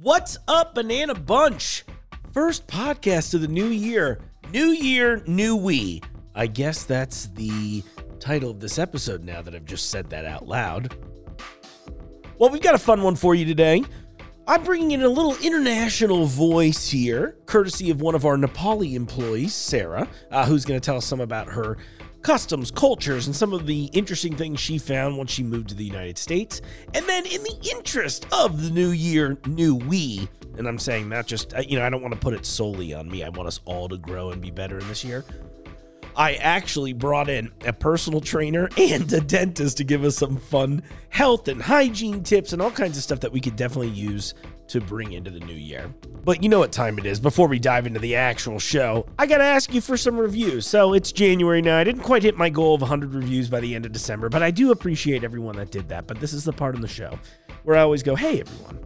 What's up, Banana Bunch? First podcast of the new year. New year, new we. I guess that's the title of this episode now that I've just said that out loud. Well, we've got a fun one for you today. I'm bringing in a little international voice here, courtesy of one of our Nepali employees, Sara, uh, who's going to tell us some about her customs, cultures, and some of the interesting things she found once she moved to the United States. And then, in the interest of the new year, new we, and I'm saying that just, you know, I don't want to put it solely on me. I want us all to grow and be better in this year. I actually brought in a personal trainer and a dentist to give us some fun health and hygiene tips and all kinds of stuff that we could definitely use to bring into the new year. But you know what time it is. Before we dive into the actual show, I got to ask you for some reviews. So it's January now. I didn't quite hit my goal of 100 reviews by the end of December, but I do appreciate everyone that did that. But this is the part of the show where I always go, hey, everyone.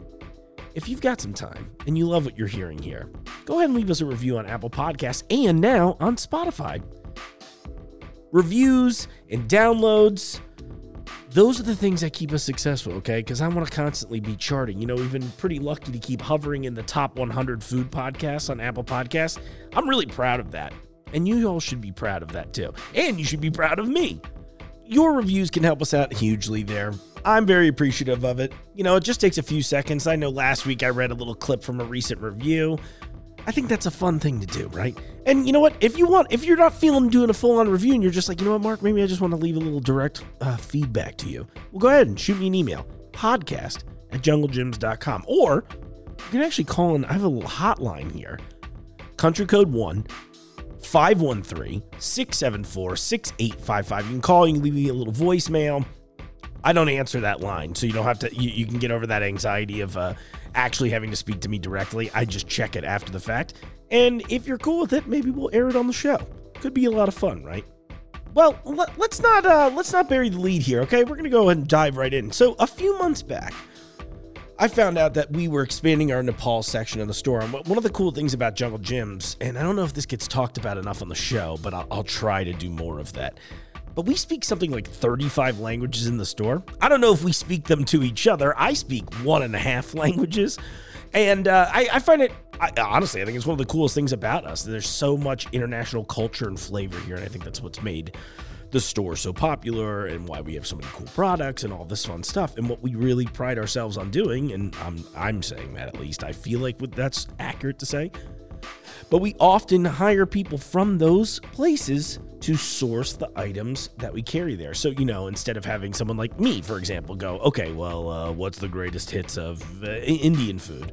If you've got some time and you love what you're hearing here, go ahead and leave us a review on Apple Podcasts and now on Spotify reviews and downloads. Those are the things that keep us successful, okay? Because I want to constantly be charting. You know, we've been pretty lucky to keep hovering in the top 100 food podcasts on Apple Podcasts. I'm really proud of that. And you all should be proud of that too. And you should be proud of me. Your reviews can help us out hugely there. I'm very appreciative of it. You know, it just takes a few seconds. I know last week I read a little clip from a recent review. I think that's a fun thing to do, right? And you know what? If you want, if you're not feeling doing a full on review and you're just like, you know what, Mark, maybe I just want to leave a little direct uh, feedback to you, well, go ahead and shoot me an email podcast at junglejims.com. Or you can actually call in, I have a little hotline here country code 1 513 674 6855. You can call, you can leave me a little voicemail. I don't answer that line, so you don't have to. You, you can get over that anxiety of uh, actually having to speak to me directly. I just check it after the fact. And if you're cool with it, maybe we'll air it on the show. Could be a lot of fun, right? Well, let, us not uh, let's not bury the lead here, okay? We're gonna go ahead and dive right in. So a few months back, I found out that we were expanding our Nepal section of the store. And one of the cool things about Jungle Jim's, and I don't know if this gets talked about enough on the show, but I'll, I'll try to do more of that but we speak something like 35 languages in the store. I don't know if we speak them to each other. I speak one and a half languages. And uh, I, I, find it, I, honestly, I think it's one of the coolest things about us. There's so much international culture and flavor here. And I think that's what's made the store so popular and why we have so many cool products and all this fun stuff. And what we really pride ourselves on doing, and I'm, I'm saying that at least, I feel like that's accurate to say. But we often hire people from those places to source the items that we carry there. So, you know, instead of having someone like me, for example, go, okay, well, uh, what's the greatest hits of uh, Indian food?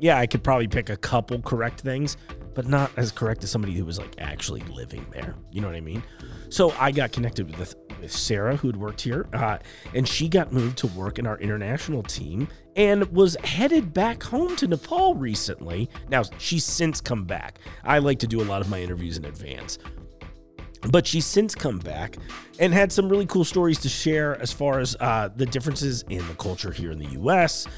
Yeah, I could probably pick a couple correct things, but not as correct as somebody who was like actually living there. You know what I mean? So I got connected with, with Sara, who had worked here, uh, and she got moved to work in our international team and was headed back home to Nepal recently. Now, she's since come back. I like to do a lot of my interviews in advance. But she's since come back and had some really cool stories to share as far as uh, the differences in the culture here in the US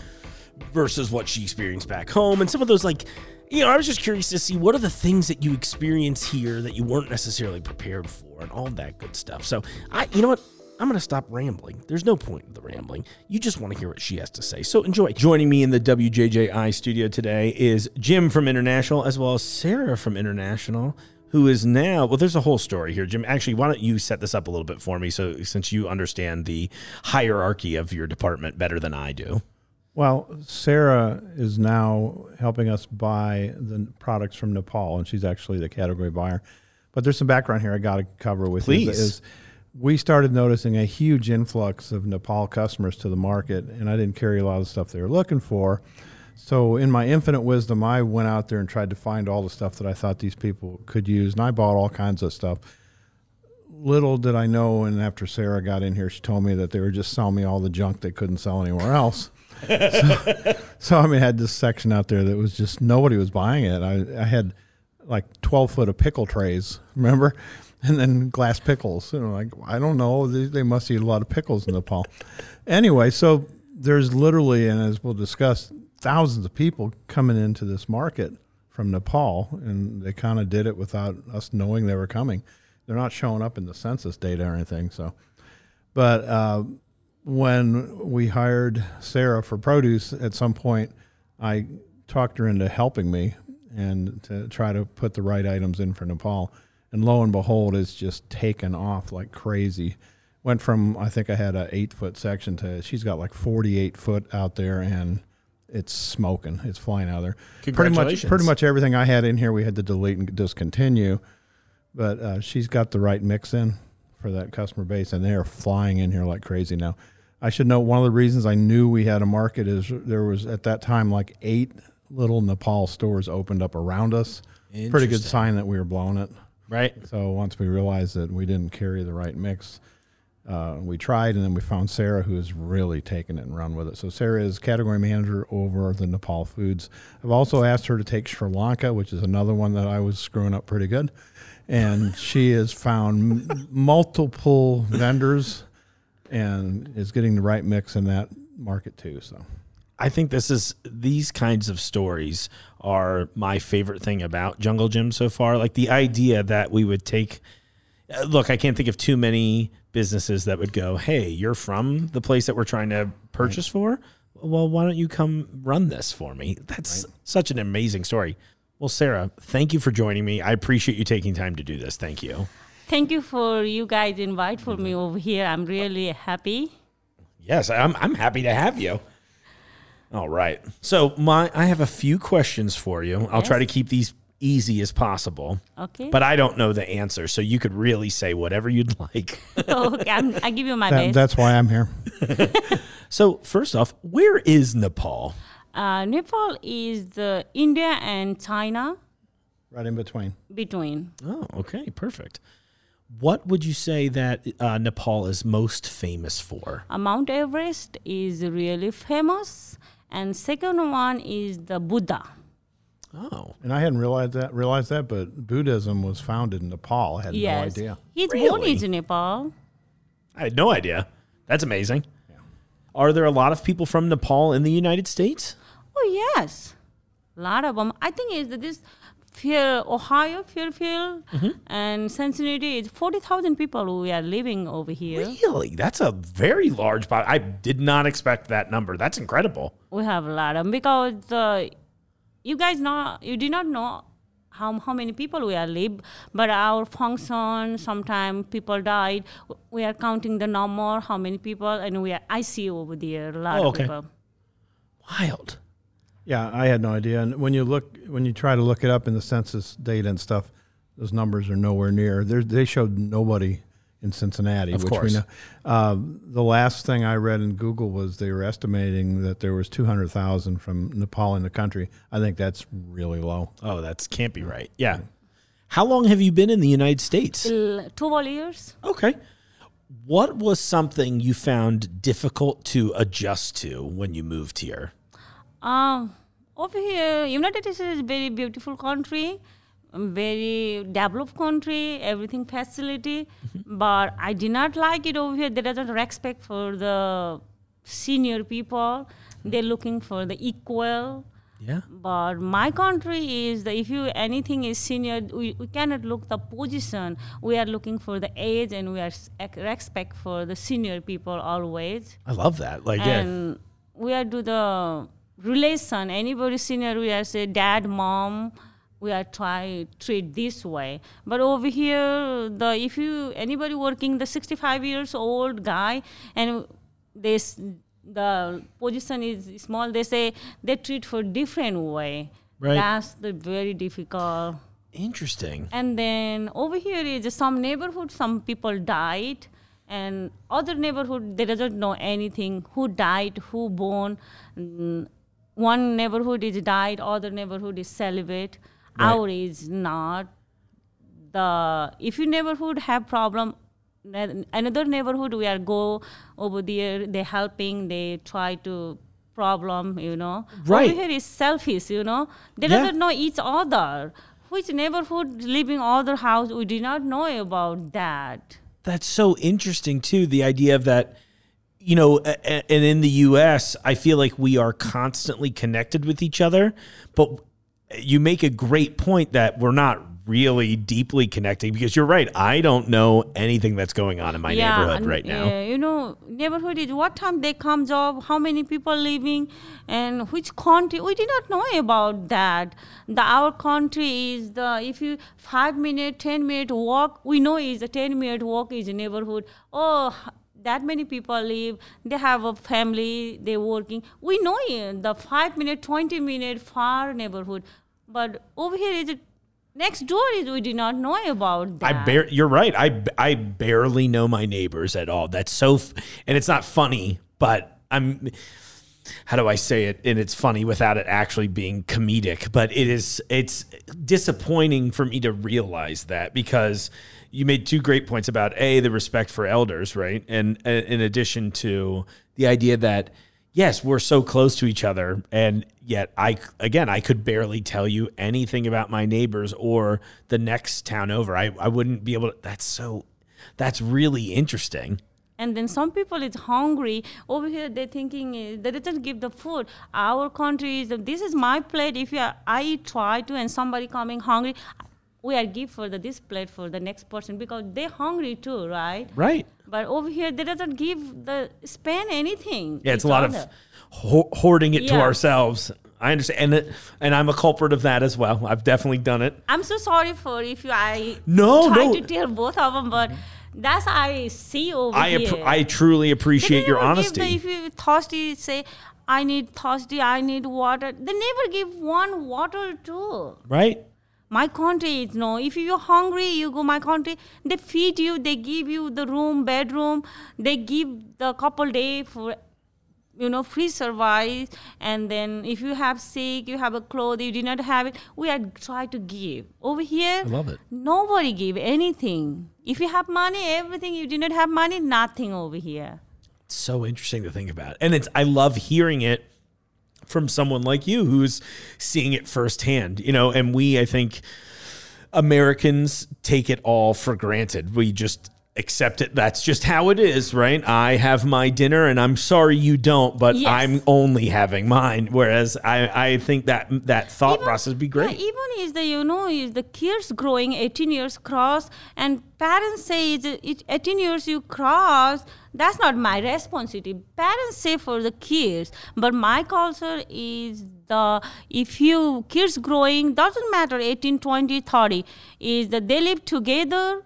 versus what she experienced back home. And some of those, like, you know, I was just curious to see what are the things that you experience here that you weren't necessarily prepared for and all that good stuff. So, I, you know what? I'm going to stop rambling. There's no point in the rambling. You just want to hear what she has to say. So enjoy. Joining me in the WJJI studio today is Jim from International as well as Sara from International who is now well there's a whole story here jim actually why don't you set this up a little bit for me so since you understand the hierarchy of your department better than i do well sara is now helping us buy the products from nepal and she's actually the category buyer but there's some background here i got to cover with Please. you is we started noticing a huge influx of nepal customers to the market and i didn't carry a lot of the stuff they were looking for so, in my infinite wisdom, I went out there and tried to find all the stuff that I thought these people could use, and I bought all kinds of stuff. Little did I know, and after Sara got in here, she told me that they were just selling me all the junk they couldn't sell anywhere else. so, so, I mean, I had this section out there that was just nobody was buying it. I, I had like 12 foot of pickle trays, remember? And then glass pickles. You know, like, I don't know. They, they must eat a lot of pickles in Nepal. Anyway, so there's literally, and as we'll discuss, thousands of people coming into this market from Nepal, and they kind of did it without us knowing they were coming. They're not showing up in the census data or anything. So, but uh, when we hired Sara for produce, at some point, I talked her into helping me and to try to put the right items in for Nepal. And lo and behold, it's just taken off like crazy. Went from I think I had a eight foot section to she's got like forty eight foot out there and it's smoking. It's flying out of there. Pretty much pretty much everything I had in here we had to delete and discontinue. But uh, she's got the right mix in for that customer base and they're flying in here like crazy now. I should note one of the reasons I knew we had a market is there was at that time like eight little Nepal stores opened up around us. Pretty good sign that we were blowing it. Right. So once we realized that we didn't carry the right mix, uh, we tried, and then we found Sara, who has really taken it and run with it. So Sarah is category manager over the Nepal foods. I've also asked her to take Sri Lanka, which is another one that I was screwing up pretty good, and she has found m- multiple vendors and is getting the right mix in that market too. So. I think this is these kinds of stories are my favorite thing about Jungle Jim so far. Like the idea that we would take uh, look, I can't think of too many businesses that would go, "Hey, you're from the place that we're trying to purchase for. Well, why don't you come run this for me?" That's such an amazing story. Well, Sara, thank you for joining me. I appreciate you taking time to do this. Thank you. Thank you for you guys invite for me over here. I'm really happy. Yes, I'm I'm happy to have you. All right. So my I have a few questions for you. I'll try to keep these easy as possible. Okay. But I don't know the answer, so you could really say whatever you'd like. okay, I'm, I give you my That, best. that's why I'm here. so first off, where is Nepal? Uh, Nepal is the India and China Right in between. between. Oh, okay, perfect. What would you say that uh, Nepal is most famous for? Uh, Mount Everest is really famous, and second one is the Buddha. Oh, And I hadn't realized that realized that, but Buddhism was founded in Nepal. I had yes, no idea. he's born in Nepal. I had no idea. That's amazing. Are there a lot of people from Nepal in the United States? Oh yes, a lot of them. I think is that this Fair, Ohio, Fairfield, Mm-hmm. and Cincinnati is forty thousand people who are living over here. Really? That's a very large. Po- I did not expect that number. That's incredible. We have a lot of because uh, you guys know you do not know how how many people we are live, but our function sometimes people died. We are counting the number, how many people, and we are I see over there a lot Oh, of okay. people. Wild. Yeah, I had no idea. And when you look, when you try to look it up in the census data and stuff, those numbers are nowhere near. They're, they showed nobody in Cincinnati, Of which course. we know. Um, the last thing I read in Google was they were estimating that there was two hundred thousand from Nepal in the country. I think that's really low. Oh, that can't be right. Yeah. How long have you been in the United States? Two Twelve years. Okay. What was something you found difficult to adjust to when you moved here? Um, over here, United States is a very beautiful country, um, very developed country, everything facility. But I did not like it over here. There is not respect for the senior people. They're looking for the equal. Yeah. But my country is the if you anything is senior, we, we cannot look the position. We are looking for the age, and we are respect for the senior people always I love that. Like, yeah. we are do the relation anybody senior we are say dad mom we are try treat this way but over here the if you anybody working the 65 years old guy and this the position is small they say they treat for different way Right. that's the very difficult Interesting. and then over here is some neighborhood, some people died, and other neighborhood they doesn't know anything. Who died? Who born? One neighborhood is died, other neighborhood is celibate. Right. Our is not. The if your neighborhood have problem, another neighborhood we are go over there. They helping. They try to problem. You know. Right. Over here is selfish. You know. They Yeah. doesn't know each other. Which neighborhood living other house? We do not know about that. That's so interesting too. The idea of that, you know, and in the U.S., I feel like we are constantly connected with each other. But you make a great point that we're not really deeply connecting because you're right. I don't know anything that's going on in my neighborhood and, right now. uh, you know, neighborhood is what time they come job, how many people living, and which country. We did not know about that. The our country is the if you five minute, ten minute walk, we know is a ten minute walk is a neighborhood. Oh. That many people live. They have a family. They're working. We know the five minute, twenty minute far neighborhood, but over here is it next door is we did not know about that. I bar- you're right. I, I barely know my neighbors at all. That's so, f- and it's not funny, but I'm, how do I say it? And it's funny without it actually being comedic, but it is, it's disappointing for me to realize that because you made two great points about A, the respect for elders, right? And in addition to the idea that, yes, we're so close to each other, and yet I again I could barely tell you anything about my neighbors or the next town over. I, I wouldn't be able to. That's so. That's really interesting. And then some people is hungry over here they're thinking uh, they didn't give the food our country is this is my plate if you are, i try to and somebody coming hungry we are give for the this plate for the next person because they're hungry too right Right. but over here they doesn't give the spend anything Yeah, it's a lot other. of ho- hoarding it to ourselves. I understand, and it, and I'm a culprit of that as well. I've definitely done it. i'm so sorry for if you i No, try no. to tell both of them but that's i see over I here I truly They appreciate your give honesty. The, if you thirsty, say, I need thirsty, I need water. They never give one water too. right? My country is no. If you're hungry, you go my country. They feed you. They give you the room, bedroom. They give the couple day for, you know, free service. And then if you have sick, you have a clothes, you did not have it. We are try to give over here. I love it. Nobody give anything. If you have money, everything. You did not have money, nothing over here. It's so interesting to think about. And it's I love hearing it from someone like you who's seeing it firsthand. You know, and we I think Americans take it all for granted. We just accept it. That's just how it is, right? I have my dinner and I'm sorry you don't, but Yes. I'm only having mine. Whereas I, I think that that thought Even- process would be great. Yeah, even is the you know is the kids growing 18 years cross and parents say it's, it's 18 years you cross that's not my responsibility parents say for the kids but my culture is the if you kids growing doesn't matter 18 20 30 is that they live together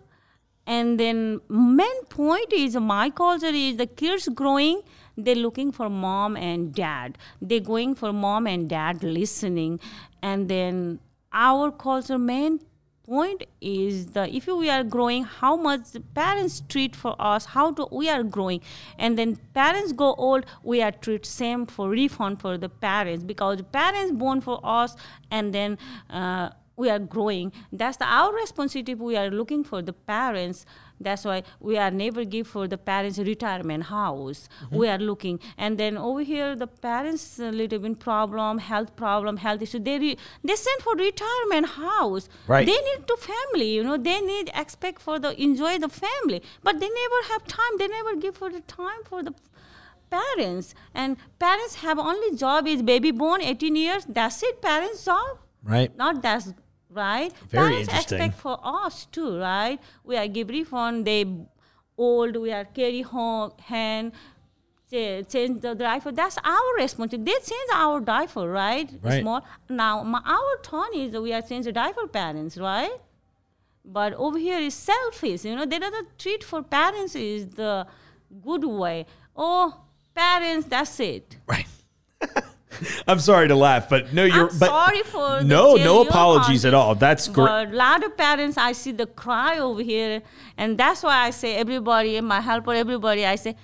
and then main point is my culture is the kids growing they're looking for mom and dad. They're going for mom and dad listening. And then our culture main point is the if we are growing how much parents treat for us how to we are growing. And then parents go old we are treat same for refund for the parents. Because parents born for us and then uh, we are growing. That's the, our responsibility we are looking for the parents. That's why we are never give for the parents retirement house. Mm-hmm. We are looking. And then over here the parents a little bit problem health problem health issue. They re, they send for retirement house. Right. they need to family you know. They need expect for the enjoy the family. But they never have time. They never give for the time for the parents. And parents have only job is baby born 18 years. That's it. Parents job. Right? not that's right? Very parents interesting. expect for us too right? We are give refund they old we are carry home hand change the diaper that's our responsibility. They change our diaper right? Right. small now my, our turn is we are change the diaper parents right? But over here is selfish you know they doesn't treat for parents is the good way. Oh parents that's it. Right. I'm sorry to laugh, but no, you're. I'm but sorry for no, tell no your apologies at all. That's great. A lot of parents, I see the cry over here, and that's why I say everybody, my helper, everybody, I say,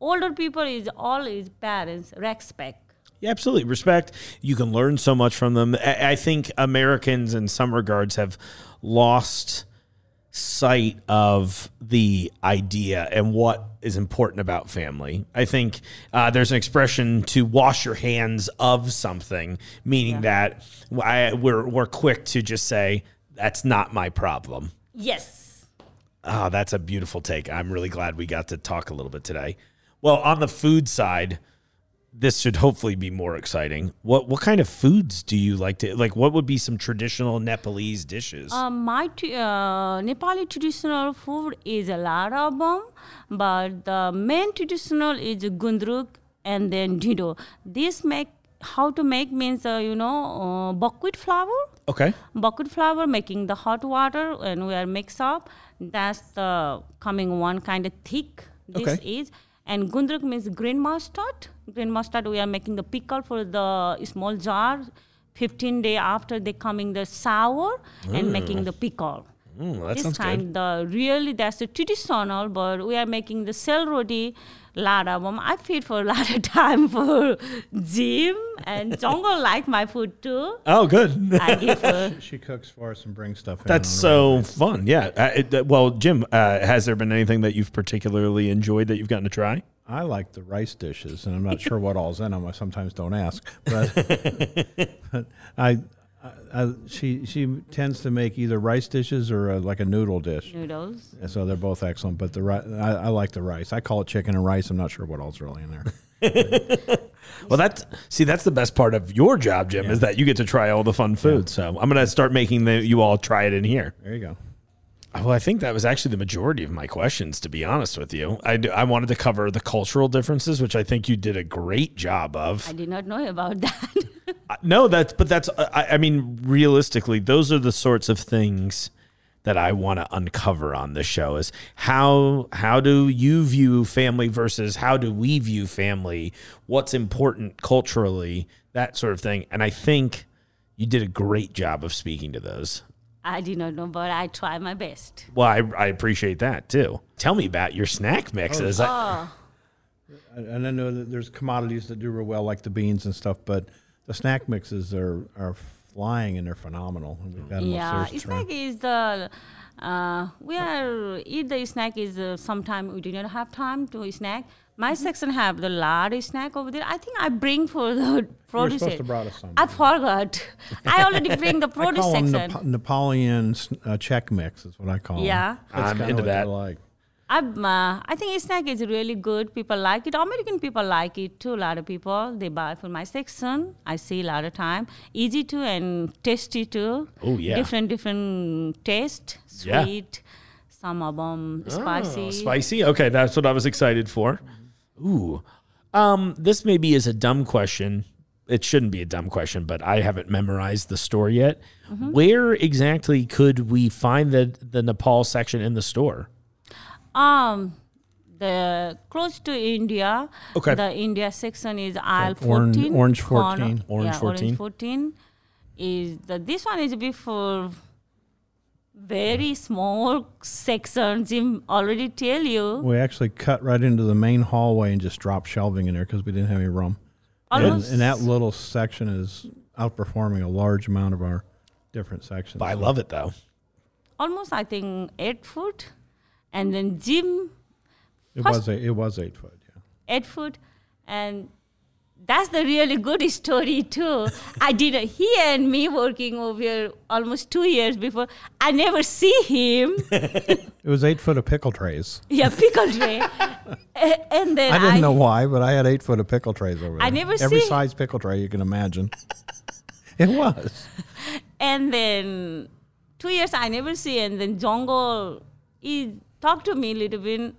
older people is always parents respect. Yeah, absolutely. Respect. You can learn so much from them. I, I think Americans, in some regards, have lost sight of the idea and what is important about family. I think uh, there's an expression to wash your hands of something, meaning that I, we're, we're quick to just say, that's not my problem. Yes. Oh, that's a beautiful take. I'm really glad we got to talk a little bit today. Well, on the food side, this should hopefully be more exciting. What what kind of foods do you like to like? What would be some traditional Nepalese dishes? Uh, my t- uh, Nepali traditional food is a lot of them, but the main traditional is gundruk and then dhido. This make how to make means uh, you know uh, buckwheat flour. okay. Buckwheat flour making the hot water and we are mix up. That's the coming one kind of thick. This Okay. is and gundruk means green mustard. Green mustard we are making the pickle for the small jar. 15 day after they coming the sour and making the pickle. Mm, this kind good. the really that's the traditional, but we are making the sel roti. Lot of them. I feed for a lot of time for Jim and Jungle like my food too. Oh, good. I give her. She cooks for us and brings stuff. That's on a regular so fun. Yeah. Uh, it, uh, well, Jim, uh, has there been anything that you've particularly enjoyed that you've gotten to try? I like the rice dishes, and I'm not sure what all's in them. I sometimes don't ask, but, but I, I, I, she she tends to make either rice dishes or a, like a noodle dish. noodles. And so they're both excellent. But the ri- I, I like the rice. I call it chicken and rice. I'm not sure what all's really in there. Well, that's see, that's the best part of your job, Jim, is that you get to try all the fun food. So I'm gonna start making the, you all try it in here. There you go. Well, I think that was actually the majority of my questions, to be honest with you. I I wanted to cover the cultural differences, which I think you did a great job of. I did not know about that. Uh, No, that's but that's uh, I, I mean realistically, those are the sorts of things that I want to uncover on the show is how how do you view family versus how do we view family? What's important culturally, that sort of thing. And I think you did a great job of speaking to those. I do not know, but I try my best. Well, I, I appreciate that too. Tell me about your snack mixes. I- Oh, And and I know that there's commodities that do real well, like the beans and stuff. But the snack mixes are are flying and they're phenomenal. We've got yeah. upstairs to try. Snack is the. Uh, we are eat the snack is uh, sometime we do not have time to snack. My Mm-hmm. section have the lot of snack over there. I think I bring for the produce. supposed to brought us some. I forgot. I already bring the I produce call them section. Nap- Napoleon uh, Chex mix is what I call Yeah. them. That's I'm kinda into what they're that. Like. I'm, uh, I think this snack is really good. People like it. American people like it too. A lot of people they buy for my section. I see a lot of time. Easy to and tasty too. Oh, yeah. Different different taste. Yeah. Sweet. Some of them spicy. Oh, spicy. Okay, that's what I was excited for. Ooh, um, this maybe is a dumb question. It shouldn't be a dumb question, but I haven't memorized the store yet. Mm-hmm. Where exactly could we find the the Nepal section in the store? Um, the close to India. Okay. The India section is aisle orange- 14. orange corner- 14. Orange yeah, 14. Orange 14 is the this one is before very small section. Jim already tell you. We actually cut right into the main hallway and just dropped shelving in there because we didn't have any room. And, and that little section is outperforming a large amount of our different sections. I love it though. almost I think eight foot, and then Jim it was a, it was eight foot. Yeah. eight foot, and that's the really good story too. I did a, he and me working over here almost two years before. I never see him. It was eight foot of pickle trays. yeah, pickle tray, and then I didn't know why, but I had eight foot of pickle trays over there. I never every see- size pickle tray you can imagine. it was. And then two years I never see, and then Jongle he talked to me a little bit,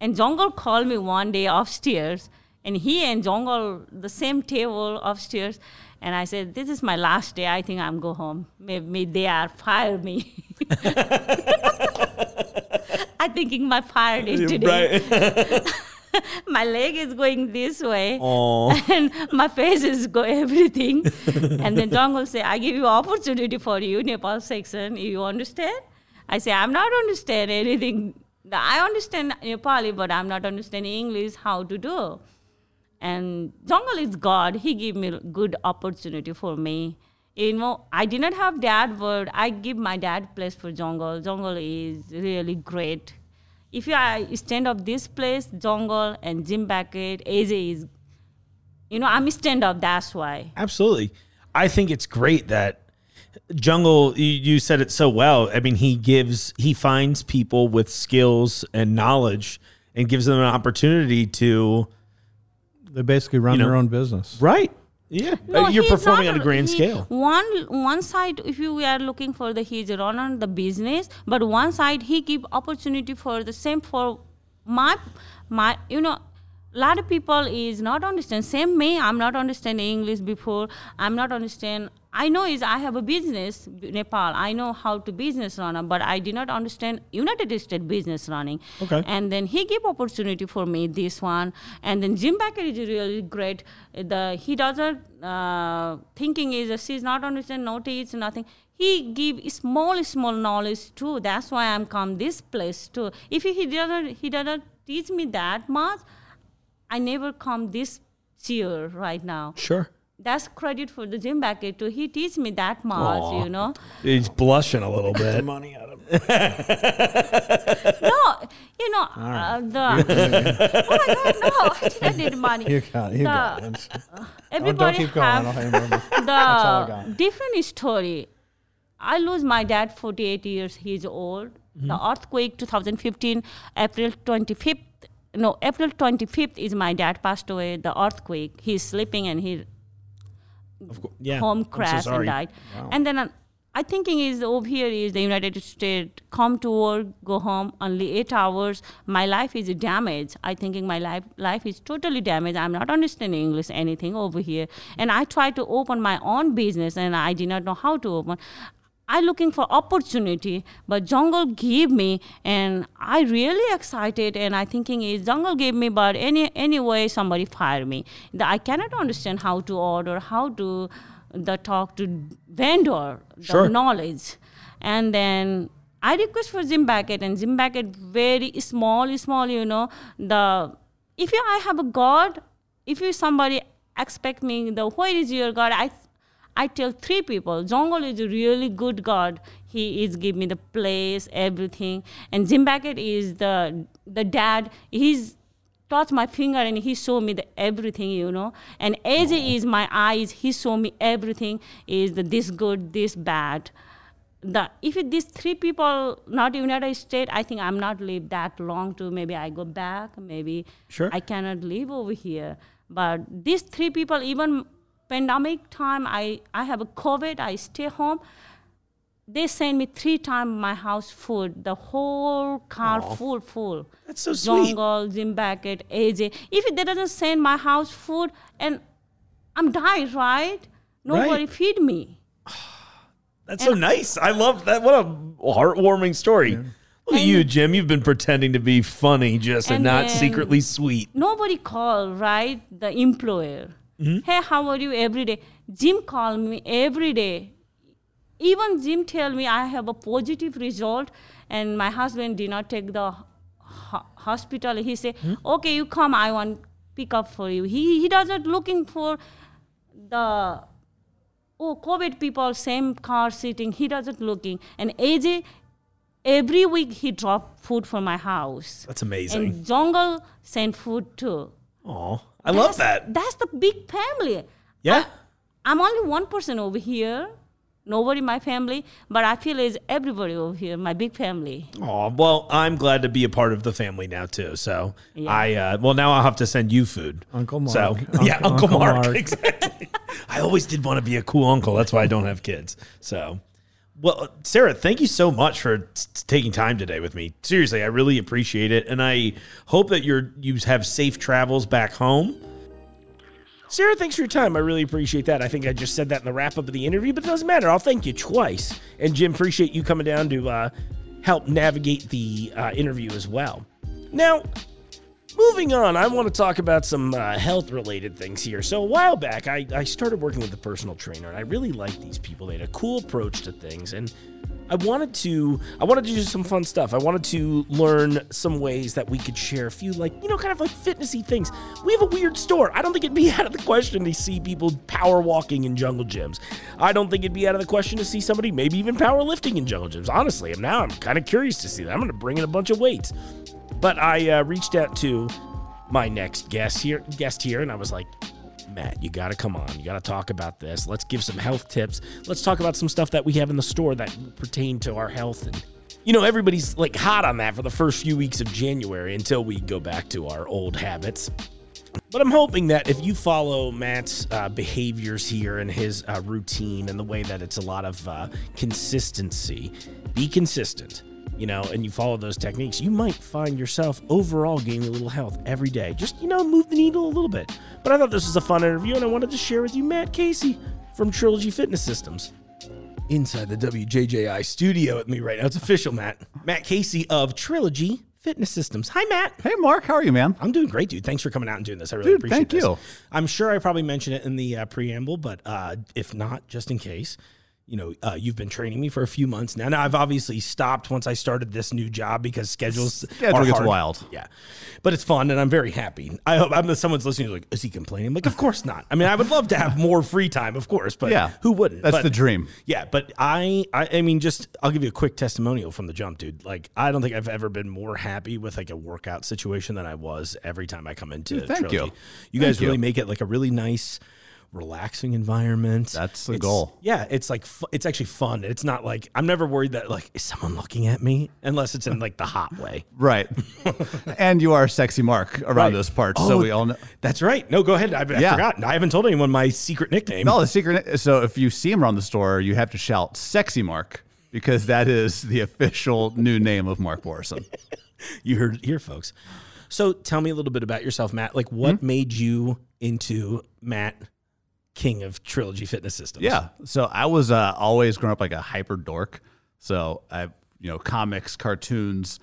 and Jongle called me one day upstairs, and he and Jongle the same table upstairs, and I said, "This is my last day. I think I'm go home. Maybe they are fire me." I'm thinking my fire day today. my leg is going this way Oh, and my face is go everything. and then John will say, I give you opportunity for you, Nepal section. You understand? I say, I'm not understand anything. I understand Nepali, but I'm not understanding English, how to do. And Jungle is God. He give me good opportunity for me. You know, I did not have dad, but I give my dad place for Jungle. Jungle is really great. If you I stand up this place, Jungle and Jim Beckett, AJ is, you know, I'm stand up. That's why. absolutely. I think it's great that Jungle. You, you said it so well. I mean, he gives he finds people with skills and knowledge and gives them an opportunity to They basically run You know, their own business. Right. Yeah. No, Uh, You're performing not on a grand he- scale. One one side, if you are looking for the he's run on the business, but one side he give opportunity for the same for my my you know. A lot of people is not understand. Same me, I'm not understanding English before. I'm not understand. I know is I have a business Nepal. I know how to business run, but I did not understand United States business running. Okay. And then he gave opportunity for me this one. And then Jim Becker is really great. The he doesn't uh, thinking is uh, she's not understand notice nothing. He give small small knowledge too. That's why I'm come this place too. If he doesn't he doesn't teach me that much, I never come this year right now. Sure. That's credit for the Jim Becker too. He teach me that much, Aw. you know. He's blushing a little bit. Money out of No, you know uh, the. oh my God! No, I didn't need money. You got it. You got The- it. Oh, Everybody don't keep going. have I'll hand over. all I the got. different story. I lose my dad 48 years. He's old. Mm-hmm. The earthquake 2015, April 25th. No, April 25th is my dad passed away. The earthquake. He's sleeping and he. Yeah. home I'm so and died. And then uh, I thinking is over here is the United States come to work, go home only eight hours. My life is damaged. I thinking my life life is totally damaged. I'm not understanding English anything over here. And I try to open my own business and I did not know how to open. I looking for opportunity, but jungle gave me, and I really excited. And I thinking is jungle gave me, but any anyway somebody fire me. The, I cannot understand how to order, how to the talk to vendor, the Sure. knowledge, and then I request for Jim Beckett, and Jim Beckett very small, small. You know the if you I have a God, if you somebody expect me the where is your God, I I tell three people, Jongol is a really good God. He is give me the place, everything. And Jim Beckett is the the dad. He's touch my finger and he show me the everything, you know. And AJ is my eyes. He show me everything. Is the this good, this bad. The if it, these three people not United States, I think I'm not live that long to. Maybe I go back. Maybe Sure. I cannot live over here. But these three people, even pandemic time, I, I have a COVID, I stay home. They send me three times my house food, the whole car full, full. That's so sweet. Jungle, Jim Beckett, AJ. If they doesn't send my house food, and I'm dying, right? Nobody Right. feed me. That's so nice. I love that. What a heartwarming story. Look at you, Jim. You've been pretending to be funny just and, And not secretly sweet. Nobody call, right? The employer. Mm-hmm. Hey, how are you every day? Jim call me every day. Even Jim tell me I have a positive result and my husband did not take the ho- hospital. He say, mm-hmm. okay, you come, I want pick up for you. He, he doesn't looking for the oh covid people same car sitting he doesn't looking and aj every week he drop food for my house That's amazing. and jungle send food too Aw, I love that. that's the big family Yeah. i'm only one person over here nobody in my family but i feel is everybody over here my big family Oh, well, I'm glad to be a part of the family now too. So Yeah. I, uh, well, now I'll have to send you food. Uncle Mark. So yeah, Uncle- Uncle, Uncle Mark. Mark. Exactly. I always did want to be a cool uncle. That's why I don't have kids. So, well, Sara, thank you so much for t- taking time today with me. Seriously, I really appreciate it, and I hope that you're you have safe travels back home. Sara, thanks for your time. I really appreciate that. I think I just said that in the wrap up of the interview, but it doesn't matter. I'll thank you twice. And Jim, appreciate you coming down to uh, help navigate the uh, interview as well. Now, moving on, I want to talk about some uh, health related things here. So, a while back, I, I started working with a personal trainer, and I really liked these people. They had a cool approach to things, and I wanted to I wanted to do some fun stuff. I wanted to learn some ways that we could share a few like, you know, kind of like fitnessy things. We have a weird store. I don't think it'd be out of the question to see people power walking in Jungle Jim's. I don't think it'd be out of the question to see somebody maybe even powerlifting in Jungle Jim's. Honestly, now I'm kind of curious to see that. I'm going to bring in a bunch of weights. But I uh, reached out to my next guest here, guest here, and I was like, Matt, you got to come on. You got to talk about this. Let's give some health tips. Let's talk about some stuff that we have in the store that pertain to our health. And, you know, everybody's like hot on that for the first few weeks of January until we go back to our old habits. But I'm hoping that if you follow Matt's uh, behaviors here and his uh, routine and the way that it's a lot of uh, consistency, be consistent, you know, and you follow those techniques, you might find yourself overall gaining a little health every day. Just, you know, move the needle a little bit. But I thought this was a fun interview and I wanted to share with you Matt Kasee from Trilogy Fitness Systems. Inside the WJJI studio with me right now. It's official, Matt. Matt Kasee of Trilogy Fitness Systems. Hi, Matt. Hey, Mark, how are you, man? I'm doing great, dude. Thanks for coming out and doing this. I really Dude, appreciate thank this. you. I'm sure I probably mentioned it in the uh, preamble, but uh, if not, just in case, you know, uh, you've been training me for a few months now. Now I've obviously stopped once I started this new job because schedules Schedule are gets hard. wild. Yeah, but it's fun and I'm very happy. I hope I'm someone's listening. Like, is he complaining? I'm like, of course not. I mean, I would love to have more free time, of course, but Yeah. who wouldn't? That's But- the dream. yeah, but I, I, I mean, just I'll give you a quick testimonial from the jump, dude. Like, I don't think I've ever been more happy with like a workout situation than I was every time I come into. Dude, thank Trilogy. you. You guys Thank you. really make it like a really nice, relaxing environment. That's the It's- goal. Yeah, it's like fu- it's actually fun. It's not like I'm never worried that like is someone looking at me unless it's in like the hot way. Right. and you are a sexy Mark around Right. those parts, Oh, so we all know. That's right. No, go ahead. I, I Yeah. forgot. I haven't told anyone my secret nickname. No, the secret. So if you see him around the store, you have to shout "sexy Mark" because that is the official new name of Mark Morrison. You heard it here, folks. So tell me a little bit about yourself, Matt. Like, what Hmm? made you into Matt, king of Trilogy Fitness Systems? Yeah. So I was uh, always growing up like a hyper dork. So I, you know, comics, cartoons.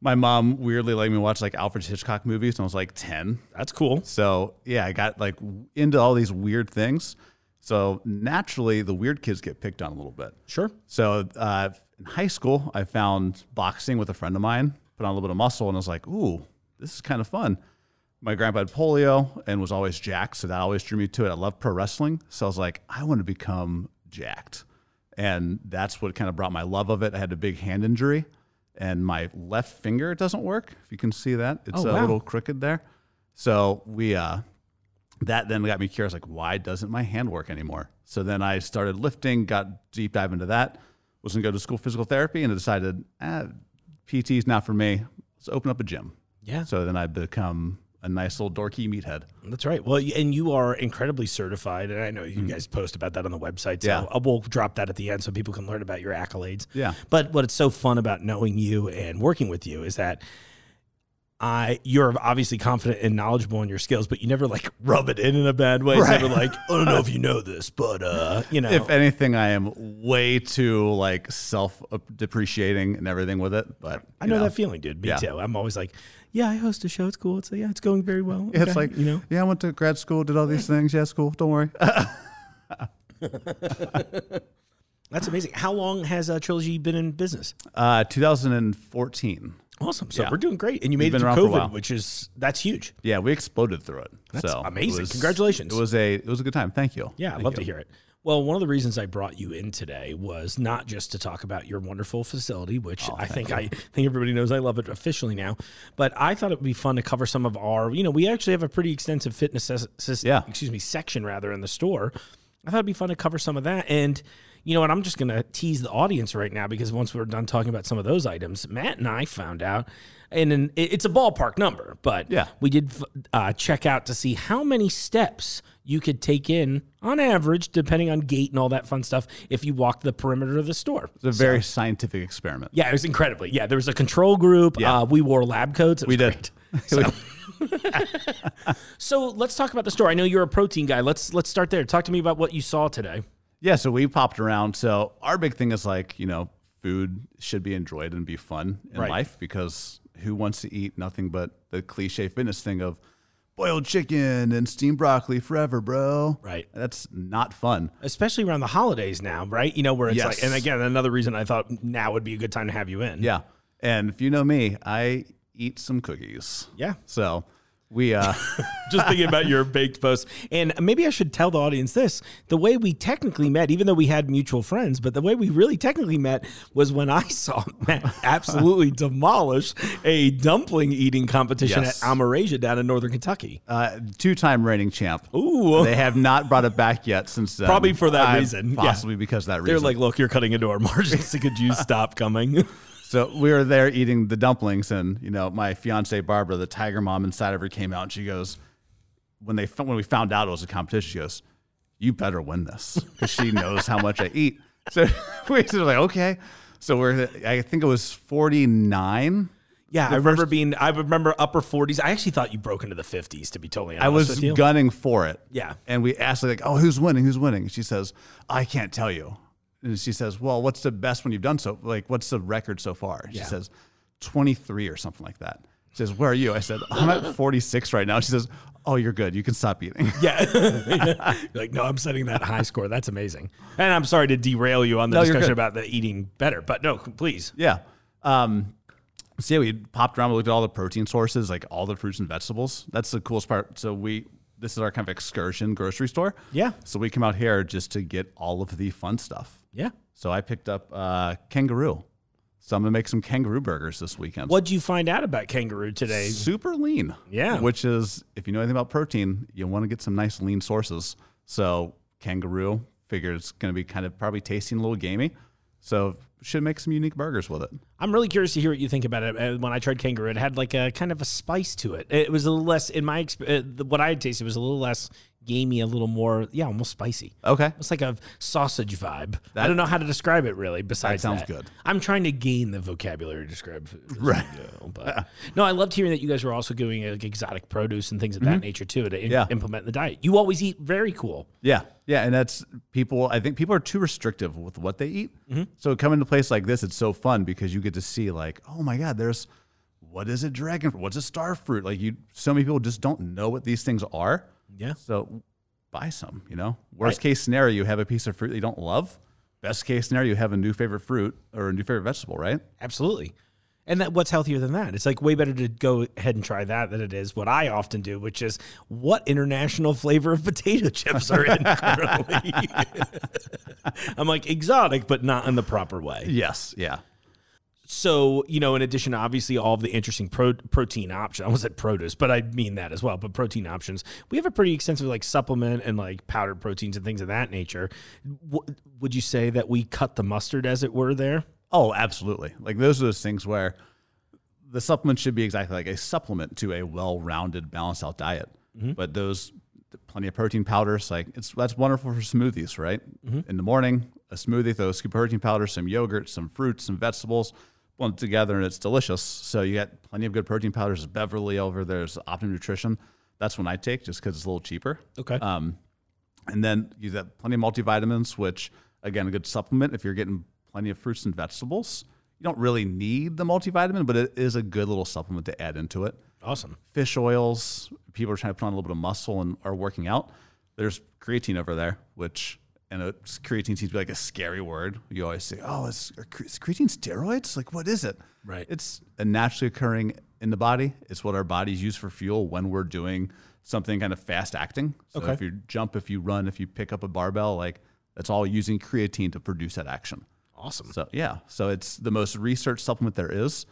My mom weirdly let me watch like Alfred Hitchcock movies when I was like ten. that's cool. So yeah, I got like into all these weird things. So naturally, the weird kids get picked on a little bit. Sure. So uh, in high school, I found boxing with a friend of mine, put on a little bit of muscle, and I was like, ooh, this is kind of fun. My grandpa had polio and was always jacked, so that always drew me to it. I love pro wrestling, so I was like, I want to become jacked. And that's what kind of brought my love of it. I had a big hand injury, and my left finger doesn't work. If you can see that, it's Oh, a wow. little crooked there. So we, uh, that then got me curious, like, why doesn't my hand work anymore? So then I started lifting, got deep dive into that. Was gonna go to school physical therapy, and I decided, ah, PT's not for me. Let's open up a gym. Yeah. So then I become a nice little dorky meathead. That's right. Well, and you are incredibly certified, and I know you guys post about that on the website. So Mm. Yeah. we'll drop that at the end so people can learn about your accolades. Yeah. But what it's so fun about knowing you and working with you is that I you're obviously confident and knowledgeable in your skills, but you never like rub it in in a bad way. It's Right. never like I don't know if you know this, but uh, you know, If anything, I am way too like self depreciating and everything with it. But I you know, that feeling, dude. Me Yeah. too. I'm always like, yeah, I host a show. It's cool. It's yeah, it's going very well. It's like you know, yeah, I went to grad school, did all these things. Yeah, it's cool. Don't worry. that's amazing. How long has uh, Trilogy been in business? Uh, 2014. Awesome. So Yeah. we're doing great, and you made it through around for a COVID, which is that's huge. Yeah, we exploded through it. That's so it amazing. was- Congratulations. It was a it was a good time. Thank you. Yeah, I'd love you. to hear it. Well, one of the reasons I brought you in today was not just to talk about your wonderful facility, which Oh, I think I think everybody knows I love it officially now, but I thought it would be fun to cover some of our, you know, we actually have a pretty extensive fitness ses- ses- Yeah. excuse me, section rather in the store. I thought it'd be fun to cover some of that and you know what? I'm just going to tease the audience right now because once we're done talking about some of those items, Matt and I found out, and an, it's a ballpark number, but Yeah. we did uh, check out to see how many steps you could take in on average, depending on gait and all that fun stuff, if you walked the perimeter of the store. It's a very scientific experiment. Yeah, it was incredibly. Yeah, there was a control group. Yeah. Uh, we wore lab coats. We did. great. So let's talk about the store. I know you're a protein guy. Let's let's start there. Talk to me about what you saw today. Yeah, so we popped around. So our big thing is like, you know, food should be enjoyed and be fun in Right. life because who wants to eat nothing but the cliche fitness thing of boiled chicken and steamed broccoli forever, bro? Right. That's not fun. Especially around the holidays now, right? You know, where it's Yes. like, and again, another reason I thought now would be a good time to have you in. Yeah. And if you know me, I eat some cookies. Yeah. So we uh just thinking about your baked post. And maybe I should tell the audience this the way we technically met, even though we had mutual friends, but the way we really technically met was when I saw Matt absolutely demolish a dumpling eating competition Yes. at Almerasia down in northern Kentucky. uh two-time reigning champ. Ooh. They have not brought it back yet since then. Probably for that Uh, reason, yeah. Possibly because of that They're reason. like, look, you're cutting into our margins. Could you stop coming? So we were there eating the dumplings, and you know, my fiance Barbara, the tiger mom inside of her, came out and she goes, when they when we found out it was a competition, she goes, "You better win this," because she knows how much I eat. So we were like, okay. So we're I think it was forty nine. Yeah, I remember being. I remember upper 40s. I actually thought you broke into the 50s. To be totally honest, I was gunning for it. Yeah. And we asked like, oh, who's winning? Who's winning? She says, I can't tell you. And she says, well, what's the best one you've done so? Like, what's the record so far? She Yeah. says, 23 or something like that. She says, where are you? I said, I'm at 46 right now. She says, oh, you're good. You can stop eating. Yeah. Like, no, I'm setting that high score. That's amazing. And I'm sorry to derail you on the No, discussion about the eating better, but no, please. Yeah. Um, so yeah, we popped around, we looked at all the protein sources, like all the fruits and vegetables. That's the coolest part. So we, this is our kind of excursion grocery store. Yeah. So we come out here just to get all of the fun stuff. Yeah. So I picked up uh, kangaroo. So I'm gonna make some kangaroo burgers this weekend. What'd you find out about kangaroo today? Super lean. Yeah. Which is, if you know anything about protein, you want to get some nice lean sources. So kangaroo figure it's gonna be kind of probably tasting a little gamey. So should make some unique burgers with it. I'm really curious to hear what you think about it. Uh, When I tried kangaroo, it had like a kind of a spice to it. It was a little less, in my experience, what I had tasted was a little less gamey, a little more, yeah, almost spicy. Okay. It's like a sausage vibe. I don't know how to describe it really. Besides, sounds that. good. I'm trying to gain the vocabulary to describe food. Right. go, but no, I loved hearing that you guys were also doing like exotic produce and things of that nature too to Mm-hmm. Yeah. implement the diet. You always eat very cool. Yeah, yeah, and that's people. I think people are too restrictive with what they eat. Mm-hmm. So coming to a place like this, it's so fun because you get to see like, oh my god, there's what is a dragon fruit? What's a star fruit? Like you, so many people just don't know what these things are. Yeah. So buy some. You know, worst case scenario, you have a piece of fruit that you don't love. Best case scenario, you have a new favorite fruit or a new favorite vegetable, right? Absolutely. And that what's healthier than that? It's like way better to go ahead and try that than it is what I often do, which is what international flavor of potato chips are in currently. I'm like exotic, but not in the proper way. Yes. Yeah. So, you know, in addition to obviously all of the interesting pro- protein options, I almost at produce, but I mean that as well, but protein options, we have a pretty extensive like supplement and like powdered proteins and things of that nature. W- would you say that we cut the mustard, as it were, there? Oh, absolutely. Like those are those things where the supplement should be exactly like a supplement to a well-rounded, balanced out diet. Mm-hmm. But those plenty of protein powders, like it's that's wonderful for smoothies, right? Mm-hmm. In the morning, a smoothie, throw a scoop of protein powder, some yogurt, some fruits, some vegetables, blend it together, and it's delicious. So you got plenty of good protein powders. There's Beverly over there's Optimum Nutrition. That's one I take just because it's a little cheaper. Okay. Um, and then you got plenty of multivitamins, which again, a good supplement if you're getting plenty of fruits and vegetables. You don't really need the multivitamin, but it is a good little supplement to add into it. awesome. Fish oils, people are trying to put on a little bit of muscle and are working out. There's creatine over there, which and it's, creatine seems to be like a scary word. You always say, "Oh, is, is creatine steroids? Like, what is it?" Right. It's a naturally occurring in the body. It's what our bodies use for fuel when we're doing something kind of fast acting. So Okay. if you jump, if you run, if you pick up a barbell, like that's all using creatine to produce that action. Awesome. So yeah, so it's the most researched supplement there is,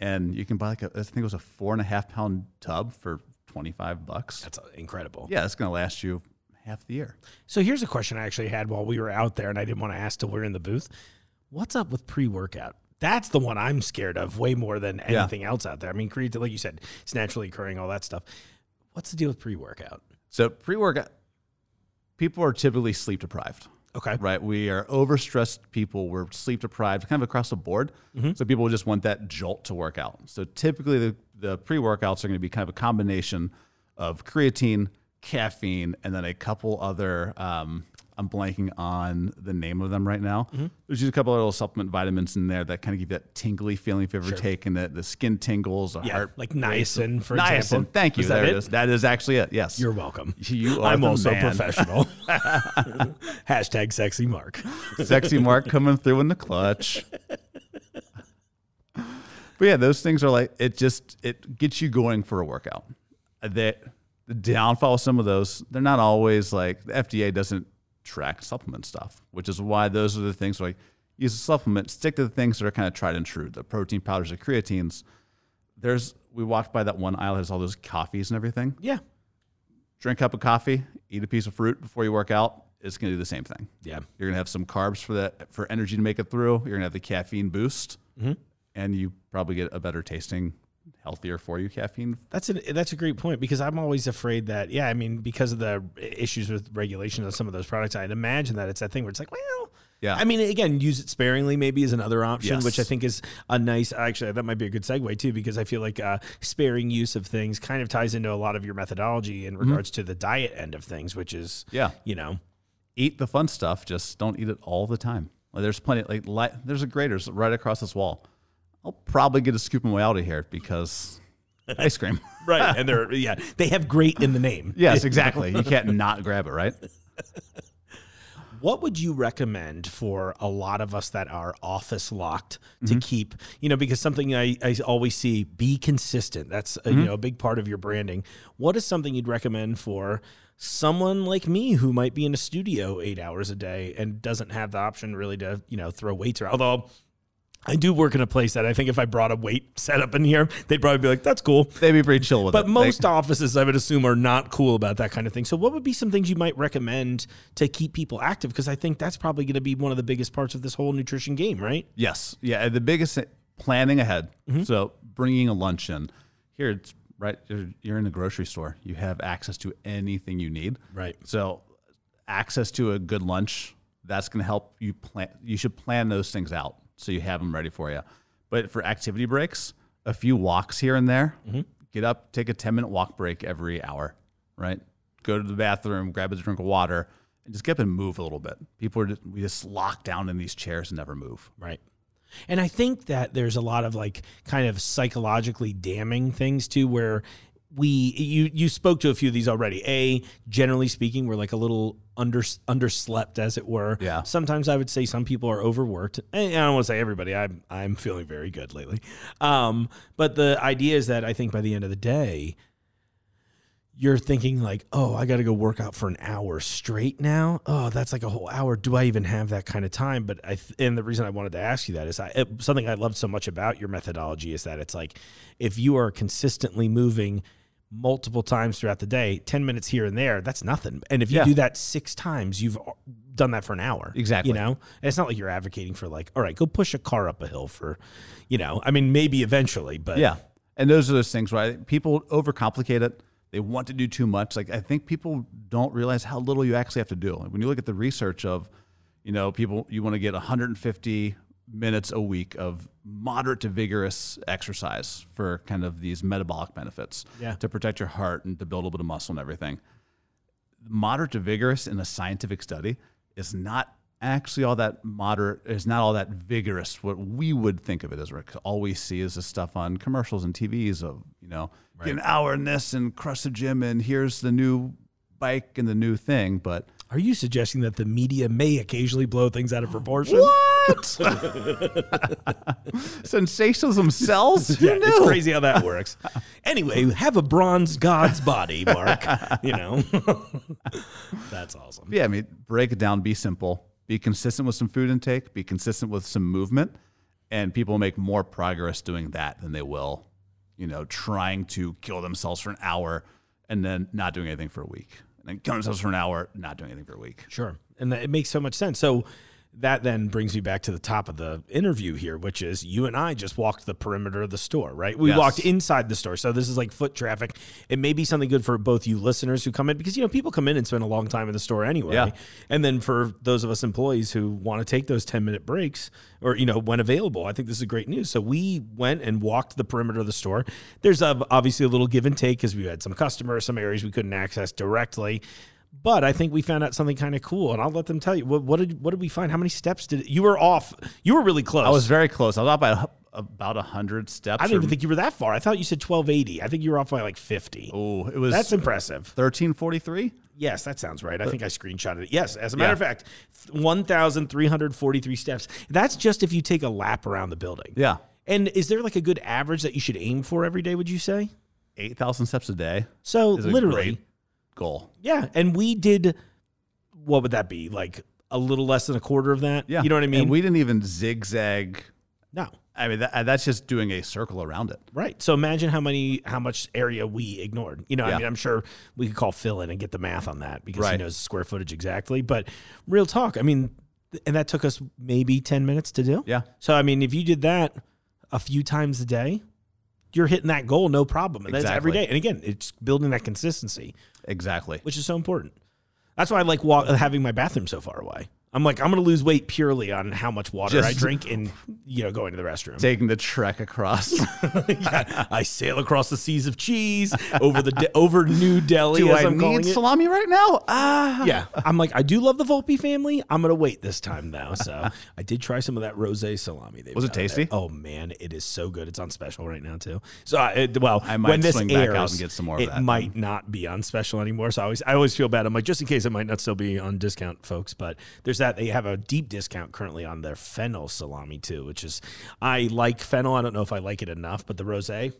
and you can buy like a, I think it was a four and a half pound tub for twenty five bucks. That's uh, incredible. Yeah, it's gonna last you half the year. So here's a question I actually had while we were out there, and I didn't want to ask till we are in the booth. What's up with pre-workout? That's the one I'm scared of way more than Yeah. anything else out there. I mean, creatine, like you said, it's naturally occurring, all that stuff. What's the deal with pre-workout? So pre workout, people are typically sleep deprived. Okay. Right, we are overstressed people. We're sleep deprived, kind of across the board. Mm-hmm. So people just want that jolt to work out. So typically, the, the pre workouts are going to be kind of a combination of creatine, caffeine, and then a couple other. Um, I'm blanking on the name of them right now. There's just a couple of little supplement vitamins in there that kind of give you that tingly feeling if you've ever taken it. The skin tingles, the Yeah, heart, like niacin, for niacin. example. Thank you. Is that there it? it is. That is actually it. Yes, You're welcome. You are I'm also man. professional. Hashtag sexy Mark. sexy mark coming through in the clutch. But yeah, those things are like it just it gets you going for a workout. That the downfall of some of those, they're not always like the FDA doesn't track supplement stuff, which is why those are the things like use a supplement, stick to the things that are kind of tried and true. The protein powders, the creatines. There's we walked by that one aisle that has all those coffees and everything. Yeah. Drink a cup of coffee, eat a piece of fruit before you work out. It's gonna do the same thing. Yeah. You're gonna have some carbs for that for energy to make it through. You're gonna have the caffeine boost, Mm-hmm. and you probably get a better tasting, healthier for you caffeine. That's a that's a great point because I'm always afraid that yeah, I mean because of the issues with regulations on some of those products, I'd imagine that it's that thing where it's like, well, Yeah. I mean, again, use it sparingly maybe is another option, Yes. which I think is a nice. Actually, that might be a good segue too because I feel like uh, sparing use of things kind of ties into a lot of your methodology in regards to the diet end of things, which is Yeah. you know, Eat the fun stuff, just don't eat it all the time. Like, there's plenty like li- there's a Graeter's right across this wall. I'll probably get a scoop my way out of here because ice cream. right? and they're yeah, they have great in the name. yes, exactly. You can't not grab it, right? What would you recommend for a lot of us that are office locked Mm-hmm. to keep, you know, because something I, I always see, be consistent. That's, uh, Mm-hmm. you know, a big part of your branding. What is something you'd recommend for someone like me who might be in a studio eight hours a day and doesn't have the option really to, you know, throw weights around? Although I do work in a place that I think if I brought a weight setup in here, they'd probably be like, that's cool. They'd be pretty chill with But it. But most They- offices, I would assume, are not cool about that kind of thing. So, what would be some things you might recommend to keep people active? Because I think that's probably going to be one of the biggest parts of this whole nutrition game, right? Yes. Yeah. The biggest planning ahead. Mm-hmm. So bringing a lunch in here, it's right. You're, you're in a grocery store. You have access to anything you need. Right. So access to a good lunch that's going to help you plan. You should plan those things out so you have them ready for you. But for activity breaks, a few walks here and there. Mm-hmm. Get up, take a ten minute walk break every hour. Right. Go to the bathroom, grab a drink of water, and just get up and move a little bit. People are just, we just lock down in these chairs and never move. Right. And I think that there's a lot of like kind of psychologically damning things too, where we you you spoke to a few of these already. A generally speaking, we're like a little under underslept, as it were. Yeah. Sometimes I would say some people are overworked. And I don't want to say everybody. I'm I'm feeling very good lately. Um, but the idea is that I think by the end of the day, you're thinking like, oh, I got to go work out for an hour straight now. Oh, that's like a whole hour. Do I even have that kind of time? But I, th- and the reason I wanted to ask you that is I, it, something I love so much about your methodology is that it's like, if you are consistently moving multiple times throughout the day, 10 minutes here and there, that's nothing. And if you Yeah. do that six times, you've done that for an hour. Exactly. You know, and it's not like you're advocating for like, all right, go push a car up a hill for, you know, I mean, maybe eventually, but Yeah. And those are those things where I, people overcomplicate it. They want to do too much. Like I think people don't realize how little you actually have to do. When you look at the research of, you know, people you want to get 150 minutes a week of moderate to vigorous exercise for kind of these metabolic benefits Yeah. to protect your heart and to build a little bit of muscle and everything. Moderate to vigorous in a scientific study is not actually all that moderate is not all that vigorous what we would think of it as right? all we see is this stuff on commercials and tvs of you know get an hour in this and crush the gym and here's the new bike and the new thing but are you suggesting that the media may occasionally blow things out of proportion? what sensationalism sells Who Yeah, knew? it's crazy how that works. Anyway, have a bronze god's body, Mark. you know, that's awesome. yeah i mean break it down be simple be consistent with some food intake be consistent with some movement and people make more progress doing that than they will you know trying to kill themselves for an hour and then not doing anything for a week and then kill themselves for an hour not doing anything for a week Sure, and that, it makes so much sense. So that then brings me back to the top of the interview here, which is you and I just walked the perimeter of the store, right? We Yes. walked inside the store, so this is like foot traffic. It may be something good for both you listeners who come in because you know people come in and spend a long time in the store anyway, Yeah. and then for those of us employees who want to take those ten minute breaks or you know when available, I think this is great news. So we went and walked the perimeter of the store. There's obviously a little give and take because we had some customers, some areas we couldn't access directly. But I think we found out something kind of cool, and I'll let them tell you. What, what did what did we find? How many steps did you were off? You were really close. i was very close i was off by a- about 100 steps I didn't or- even think you were that far. I thought you said twelve eighty. I think you were off by like fifty. oh it was That's impressive. 1343 Yes, that sounds right. I think I screenshotted it. Yes, as a matter Yeah. of fact, one thousand three hundred forty three steps. That's just if you take a lap around the building. yeah And is there like a good average that you should aim for every day? Would you say? 8000 steps a day So literally, goal yeah. And we did. What would that be? Like a little less than a quarter of that. yeah You know what I mean? and we didn't even zigzag no. i mean that, uh, that's just doing a circle around it Right. So imagine how many how much area we ignored. You know, I mean, I'm sure we could call Phil in and get the math on that because he knows square footage exactly. But real talk, I mean, and that took us maybe 10 minutes to do. Yeah. So I mean, if you did that a few times a day, you're hitting that goal no problem. And that's every Exactly. day. And again, it's building that consistency, Exactly. which is so important. That's why I like walk, having my bathroom so far away. I'm like, I'm going to lose weight purely on how much water I drink and, you know, going to the restroom. Taking the trek across. Yeah, I sail across the seas of cheese over the de- over New Delhi. Do as I I'm calling need salami right now? Ah. Yeah, I'm like, I do love the Volpi family. I'm gonna wait this time though. So I did try some of that rosé salami. Was it got there. tasty? Oh man, it is so good. It's on special right now too. So I, it, well, I might when this swing back airs, out and get some more of it that might not be on special anymore. So I always, I always feel bad. I'm like, just in case it might not still be on discount, folks. But there's that. They have a deep discount currently on their fennel salami too, which is I like fennel. I don't know if I like it enough, but the rosé,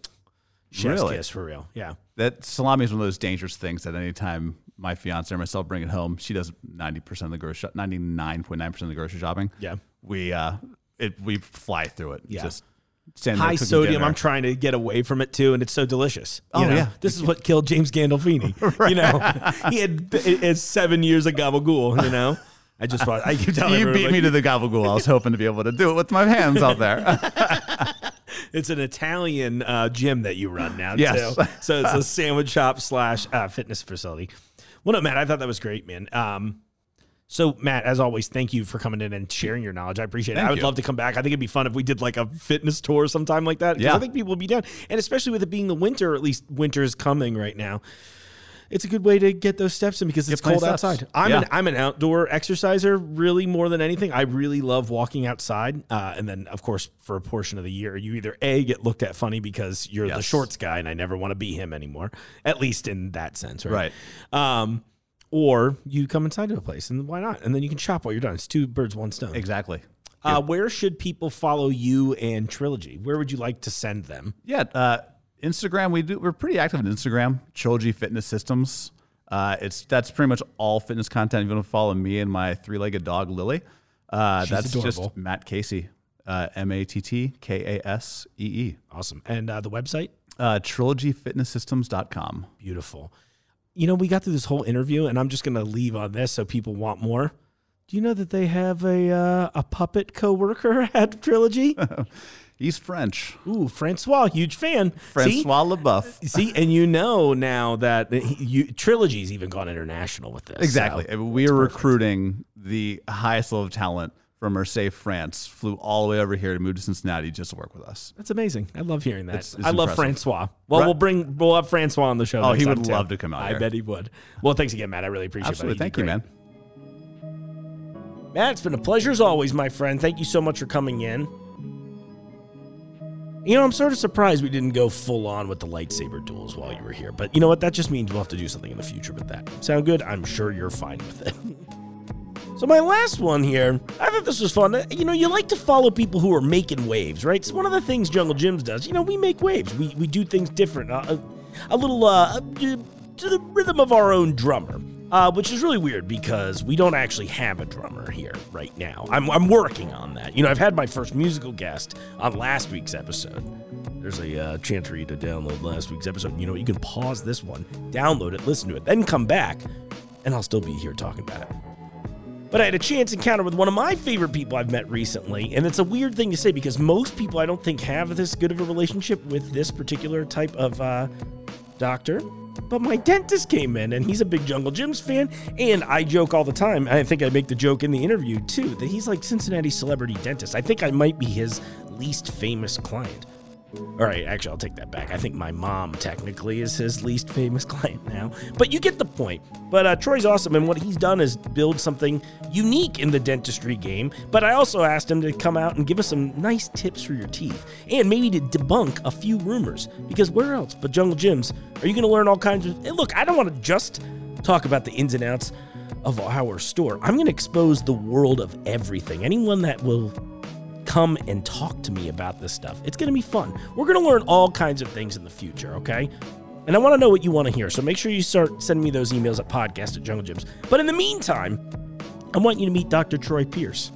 chef's Really? kiss for real. Yeah. That salami is one of those dangerous things that anytime my fiance or myself bring it home, she does 90% of the grocery, 99.9% of the grocery shopping. Yeah. We, uh, it, we fly through it. Yeah. Just high sodium. dinner. I'm trying to get away from it too, and it's so delicious. You Oh, know? yeah. this is what killed James Gandolfini. You know, he had seven years of gabagool. You know, I just thought I keep telling You beat like, me to the gabagool. I was hoping to be able to do it with my hands out there. It's an Italian uh, gym that you run now Yes. too. So it's a sandwich shop slash uh, fitness facility. Well, no, Matt, I thought that was great, man. Um, so, Matt, as always, thank you for coming in and sharing your knowledge. I appreciate it. Thank I would you. love to come back. I think it'd be fun if we did like a fitness tour sometime like that. Yeah. I think people would be down. And especially with it being the winter, or at least winter is coming right now. It's a good way to get those steps in because it's cold steps. outside. I'm an I'm an outdoor exerciser really more than anything. I really love walking outside. Uh, and then of course for a portion of the year, you either a get looked at funny because you're the shorts guy and I never want to be him anymore. At least in that sense, right? Right. Um, or you come inside to a place and why not? And then you can shop while you're done. It's two birds, one stone. exactly. Uh, where should people follow you and Trilogy? Where would you like to send them? Yeah, uh, Instagram. We do. We're pretty active on Instagram. Trilogy Fitness Systems. Uh, it's that's pretty much all fitness content. If you want to follow me and my three-legged dog Lily, uh, that's adorable. just Matt Kasee. Uh, M A T T K A S E E. Awesome. And uh, the website? Uh, TrilogyFitnessSystems.com. Beautiful. You know, we got through this whole interview, and I'm just going to leave on this so people want more. Do you know that they have a uh, a puppet coworker at Trilogy? He's French. Ooh, Francois, huge fan. See? Francois Leboeuf. See, and you know now that he, you, Trilogy's even gone international with this. Exactly. so- we are recruiting the highest level of talent from Marseille, France. Flew all the way over here to move to Cincinnati just to work with us. That's amazing. I love hearing that. It's- it's I love impressive. Francois. Well, Right. we'll bring we'll have Francois on the show. Oh, he would too. love to come out I here. bet he would. Well, thanks again, Matt. I really appreciate Absolutely. it. Thank you, man. Matt, it's been a pleasure as always, my friend. Thank you so much for coming in. You know, I'm sort of surprised we didn't go full on with the lightsaber duels while you were here, but you know what? That just means we'll have to do something in the future with that. Sound good? I'm sure you're fine with it. So my last one here, I thought this was fun. Uh, You know, you like to follow people who are making waves, right? It's one of the things Jungle Jim's does. You know, we make waves. We we do things different. Uh, a, a little uh, to the rhythm of our own drummer. Uh, which is really weird because we don't actually have a drummer here right now. I'm, I'm working on that. You know, I've had my first musical guest on last week's episode. There's a uh, chance for you to download last week's episode. You know, you can pause this one, download it, listen to it, then come back, and I'll still be here talking about it. But I had a chance encounter with one of my favorite people I've met recently, and it's a weird thing to say because most people I don't think have this good of a relationship with this particular type of uh, doctor. But my dentist came in, and he's a big Jungle Jim's fan, and I joke all the time. I think I make the joke in the interview too that he's like Cincinnati celebrity dentist. I think I might be his least famous client. All right, actually, I'll take that back. I think my mom technically is his least famous client now, but you get the point. But uh, Troy's awesome, and what he's done is build something unique in the dentistry game. But I also asked him to come out and give us some nice tips for your teeth, and maybe to debunk a few rumors. Because where else but Jungle Jim's are you going to learn all kinds of? Look, I don't want to just talk about the ins and outs of our store. I'm going to expose the world of everything. Anyone that will come and talk to me about this stuff. It's going to be fun. We're going to learn all kinds of things in the future, okay? And I want to know what you want to hear. So make sure you start sending me those emails at podcast at Jungle Jim's. But in the meantime, I want you to meet Dr. Troy Pearce.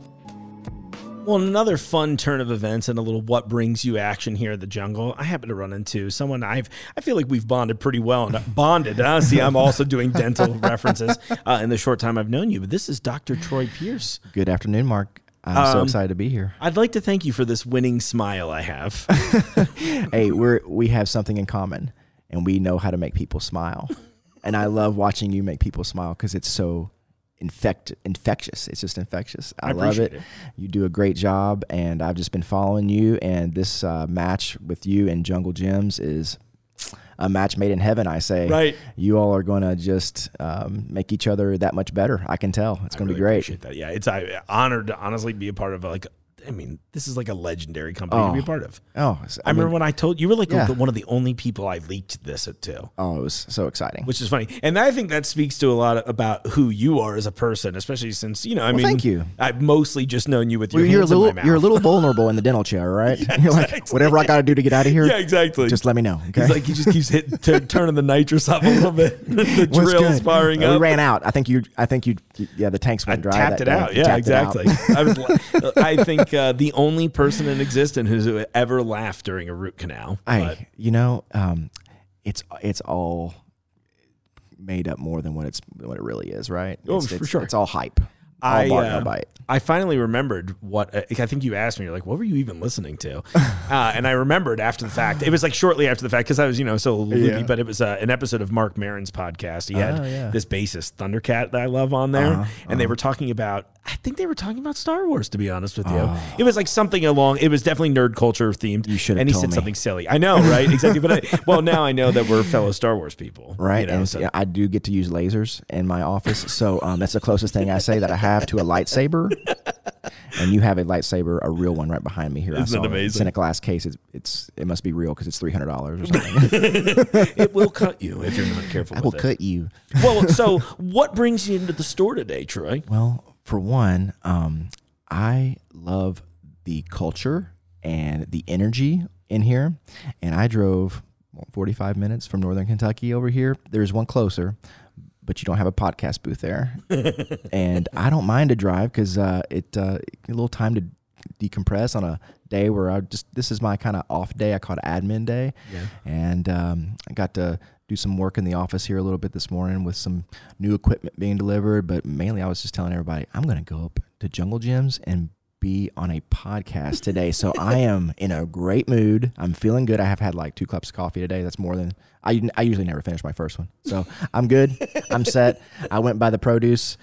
Well, another fun turn of events and a little what brings you action here at the jungle. I happen to run into someone I've I feel like we've bonded pretty well and bonded. Huh? See, I'm also doing dental references uh, in the short time I've known you. But this is Dr. Troy Pearce. Good afternoon, Mark. I'm so Um, excited to be here. I'd like to thank you for this winning smile I have. hey, we're we have something in common, and we know how to make people smile. and I love watching you make people smile because it's so infect infectious. It's just infectious. I, I love it. it. You do a great job, and I've just been following you. And this uh, match with you and Jungle Jim's is a match made in heaven. I say, Right. You all are going to just um, make each other that much better. I can tell. It's going to really be great. Appreciate that. Yeah, it's I honored to honestly be a part of like. I mean, this is like a legendary company to be a Oh, part of. Oh, s- I, remember when I told you were like Yeah. one of the only people I leaked this to. Oh, it was so exciting. which is funny. And I think that speaks to a lot about who you are as a person, especially since you know. I mean, thank you. I've mostly just known you with your Well, you're a little you're a little vulnerable in the dental chair, right? you're like whatever I got to do to get out of here. yeah, exactly. Just let me know. Okay. He's like he just keeps hitting, t- turning the nitrous up a little bit. the drill's firing Uh, up. We ran out. I think you. I think you. Yeah, the tanks I went dry. tapped that it day. out. Yeah, it out. exactly. I was. I think uh, the only person in existence who's ever laughed during a root canal. I, but- you know, um, it's it's all made up more than what it's what it really is, right? Oh, it's, for it's, sure. It's all hype. All I, uh. I finally remembered what uh, I think you asked me. You're like, "What were you even listening to?" Uh, and I remembered after the fact. It was like shortly after the fact because I was, you know, so loopy. Yeah. But it was uh, an episode of Marc Maron's podcast. He had Oh, yeah. this bassist Thundercat that I love on there, Uh-huh, and they were talking about. I think they were talking about Star Wars. To be honest with you, Oh. it was like something along. It was definitely nerd culture themed. You should have And he said me. something silly. I know, right? exactly. But I, well, now I know that we're fellow Star Wars people, Right, You know, and so- yeah, I do get to use lasers in my office, so um, that's the closest thing I say that I have to a lightsaber. And you have a lightsaber, a real one, right behind me here. I Isn't saw it It's in a glass case. It's, it's it must be real because it's three hundred dollars or something. it will cut you if you're not careful. I with will it. cut you. Well, so what brings you into the store today, Troy? Well, for one, um, I love the culture and the energy in here. And I drove 45 minutes from Northern Kentucky over here. There's one closer, but you don't have a podcast booth there. and I don't mind to drive because uh, it uh, a little time to decompress on a day where I just this is my kind of off day. I call it admin day, Yeah. and um, I got to do some work in the office here a little bit this morning with some new equipment being delivered. But mainly, I was just telling everybody I'm going to go up to Jungle Jim's and be on a podcast today. So I am in a great mood. I'm feeling good. I have had like two cups of coffee today. That's more than I, I usually never finish my first one. So I'm good. I'm set. I went by the produce.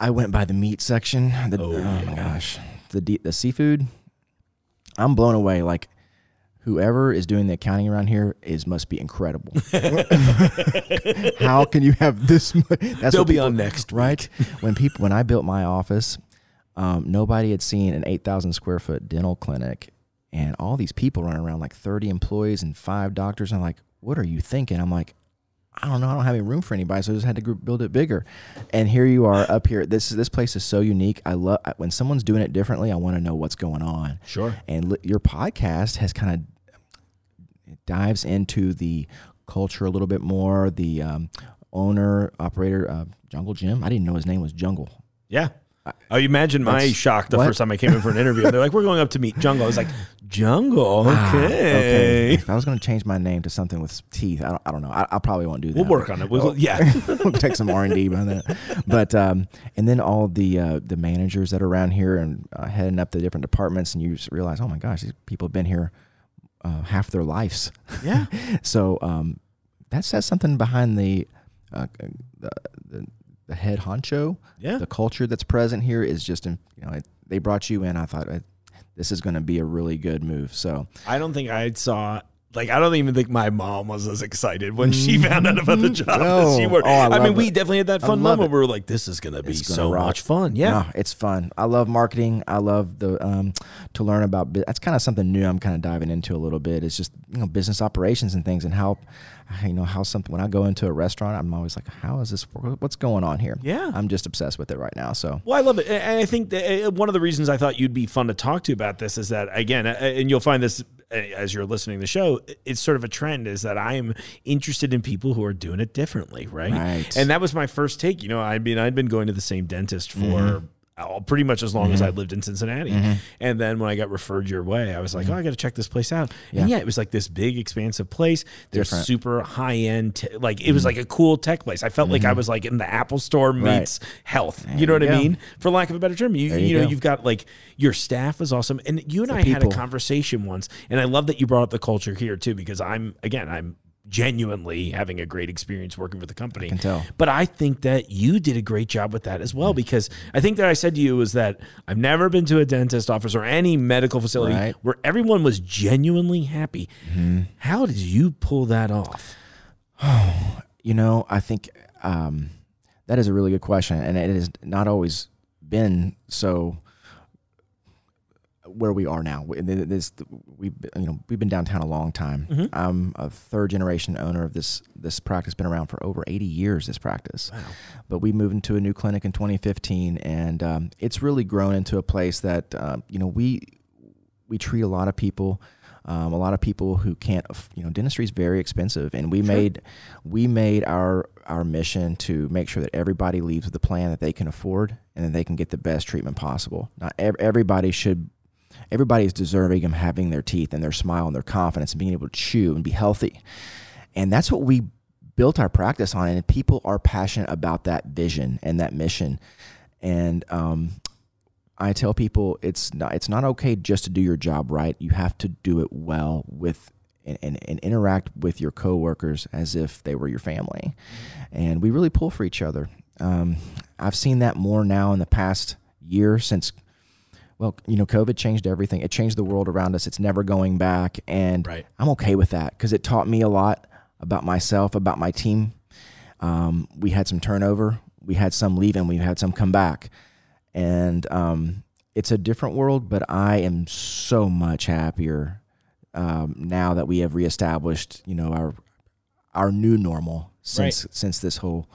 I went by the meat section. The, oh, oh my gosh, the the seafood. I'm blown away. Like whoever is doing the accounting around here is must be incredible. How can you have this? Much? That's They'll be people- on next right? when people when I built my office, um, nobody had seen an eight thousand square foot dental clinic, and all these people running around like thirty employees and five doctors. I'm like, what are you thinking? I'm like. I don't know. I don't have any room for anybody, so I just had to build it bigger. And here you are up here. This this place is so unique. I love when someone's doing it differently. I want to know what's going on. Sure. And li- your podcast has kind of it dives into the culture a little bit more. The um, owner operator uh, Jungle Jim. I didn't know his name was Jungle. Yeah. Oh, you imagine my That's- shock the what? first time I came in for an interview. They're like, "We're going up to meet Jungle." I was like, "Jungle, Ah, okay." If I was going to change my name to something with teeth, I don't, I don't know. I, I probably won't do that. We'll work on it. We'll, Oh, yeah. we'll take some R and D behind that. But um, and then all the uh, the managers that are around here and uh, heading up the different departments, and you realize, oh my gosh, these people have been here uh, half their lives. Yeah. So um, that says something behind the, uh, the, the the head honcho. Yeah. The culture that's present here is just, in, you know, it, they brought you in. I thought uh, this is going to be a really good move. So I don't think I saw. Like I don't even think my mom was as excited when she found out about the job as she No. were. Oh, I I, mean, love we it. definitely had that fun love moment where we were like, "This is gonna be It's gonna so rock. much fun." Yeah. no, it's fun. I love marketing. I love the um, to learn about. bu- That's kind of something new. I'm kind of diving into a little bit. It's just you know business operations and things and how you know how something. When I go into a restaurant, I'm always like, how is this? What's going on here? Yeah. I'm just obsessed with it right now. So Well, I love it, and I think that uh, one of the reasons I thought you'd be fun to talk to about this is that again, uh, and you'll find this as you're listening to the show. It's sort of a trend is that I am interested in people who are doing it differently, right? Right. And that was my first take. You know, I mean, I'd been going to the same dentist for. Mm-hmm. Uh, pretty much as long as I mm-hmm. lived in Cincinnati. Mm-hmm. And then when I got referred your way, I was like, mm-hmm. oh, I got to check this place out. And Yeah. yeah, it was like this big, expansive place. There's Different. super high end, t- like it was like a cool tech place. I felt like I was like in the Apple Store meets health. You know what you I mean? For lack of a better term, you you, you know go. you've got like your staff is awesome, and you and I the had a conversation once, and I love that you brought up the culture here too because I'm again I'm genuinely having a great experience working for the company. I can tell. But I think that you did a great job with that as well because I think that I said to you was that I've never been to a dentist office or any medical facility Right. where everyone was genuinely happy. How did you pull that off? You know, I think um, that is a really good question, and it has not always been so where we are now. We- th- This we've been- you know we've been downtown a long time. I'm a third generation owner of this this practice. Been around for over 80 years. This practice, but we moved into a new clinic in 2015, and um, it's really grown into a place that uh, you know we we treat a lot of people. Um, a lot of people who can't, you know, dentistry is very expensive, and we made we made our our mission to make sure that everybody leaves with a plan that they can afford and that they can get the best treatment possible. Not ev- everybody should. Everybody is deserving of having their teeth and their smile and their confidence and being able to chew and be healthy, and that's what we built our practice on. And people are passionate about that vision and that mission, and um, I tell people it's not it's not okay just to do your job right. You have to do it well with and, and, and interact with your coworkers as if they were your family. And we really pull for each other. Um, I've seen that more now in the past year since well, you know, COVID changed everything. It changed the world around us. It's never going back. And Right. I'm okay with that because it taught me a lot about myself, about my team. Um, we had some turnover. We had some leave and we had some come back and um, it's a different world. But I am so much happier um, now that we have reestablished, you know, our our new normal since since this whole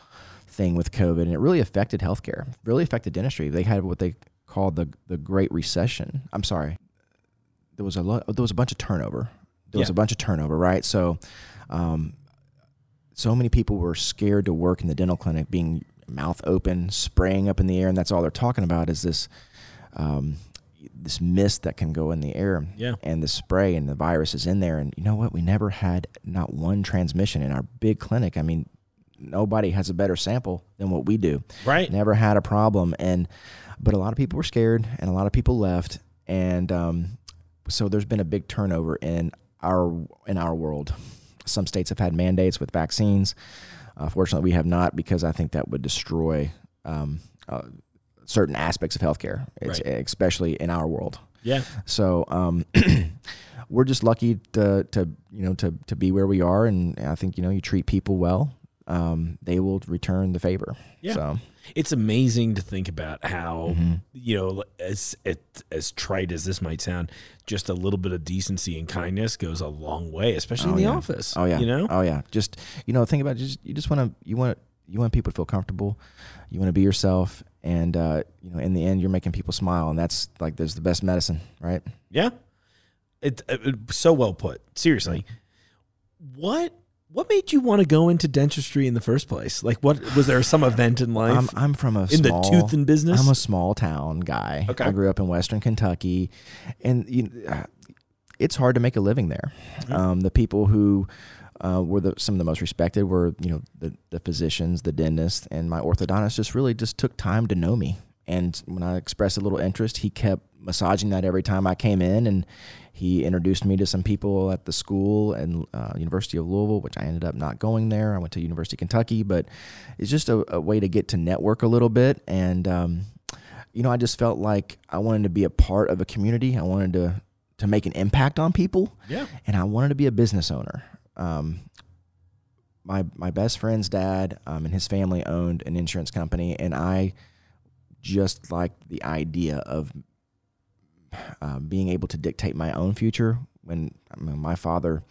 thing with COVID, and it really affected healthcare, really affected dentistry. They had what they called the the Great Recession. I'm sorry, there was a lot, there was a bunch of turnover. There was a bunch of turnover, right? So. Um, so many people were scared to work in the dental clinic, being mouth open, spraying up in the air, and that's all they're talking about is this um, this mist that can go in the air, Yeah. and the spray and the virus is in there. And you know what? We never had not one transmission in our big clinic. I mean, nobody has a better sample than what we do. Right. Never had a problem, and but a lot of people were scared, and a lot of people left, and um, so there's been a big turnover in our in our world. Some states have had mandates with vaccines. Uh, fortunately, we have not because I think that would destroy um, uh, certain aspects of healthcare, it's, Right. especially in our world. Yeah. So um, we're just lucky to, to you know to to be where we are, and I think you know you treat people well, um, they will return the favor. Yeah. So It's amazing to think about how Mm-hmm. you know as it, as trite as this might sound, just a little bit of decency and kindness goes a long way, especially in the yeah. office. Oh yeah. you know. Oh yeah. Just you know, think about it, just you just want to you want you want people to feel comfortable. You want to be yourself, and uh, you know, in the end, you're making people smile, and that's like there's the best medicine, right? Yeah. It, it, it- so well put. Seriously. What what made you want to go into dentistry in the first place? Like what was there some event in life I'm I'm from a in small, the tooth and business? I'm a small town guy. Okay. I grew up in Western Kentucky, and you, uh, it's hard to make a living there. Mm-hmm. Um, the people who uh, were the, some of the most respected were you know the, the physicians, the dentists, and my orthodontist just really just took time to know me. And when I expressed a little interest, he kept massaging that every time I came in, and he introduced me to some people at the school and uh, University of Louisville, which I ended up not going there. I went to University of Kentucky, but it's just a, a way to get to network a little bit. And um, you know, I just felt like I wanted to be a part of a community. I wanted to to make an impact on people, yeah. and I wanted to be a business owner. Um, my my best friend's dad um, and his family owned an insurance company, and I just liked the idea of uh, being able to dictate my own future. When I mean, my father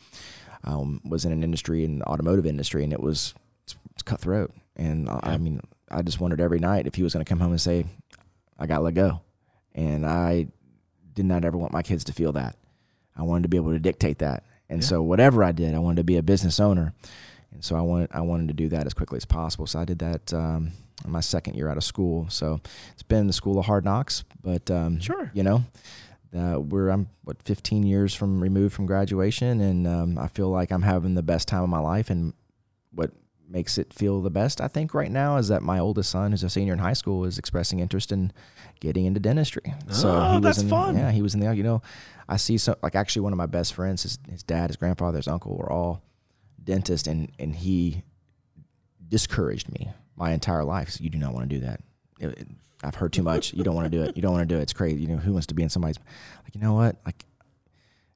um, was in an industry in the automotive industry, and it was it's, it's cutthroat. And I, I mean, I just wondered every night if he was going to come home and say, "I got to let go," and I did not ever want my kids to feel that. I wanted to be able to dictate that. And Yeah. so whatever I did, I wanted to be a business owner. And so I wanted I wanted to do that as quickly as possible. So I did that um, in my second year out of school. So it's been the school of hard knocks, but um, Sure. you know. Uh, we're I'm what 15 years from removed from graduation, and um, I feel like I'm having the best time of my life. And what makes it feel the best, I think, right now is that my oldest son, who's a senior in high school, is expressing interest in getting into dentistry. so Oh, he was that's in, fun. Yeah, he was in the you know, I see so like actually one of my best friends, his his dad, his grandfather, his uncle were all dentists, and and he discouraged me my entire life. So you do not want to do that. It- it- I've heard too much. You don't want to do it. You don't want to do it. It's crazy. You know who wants to be in somebody's like you know what like.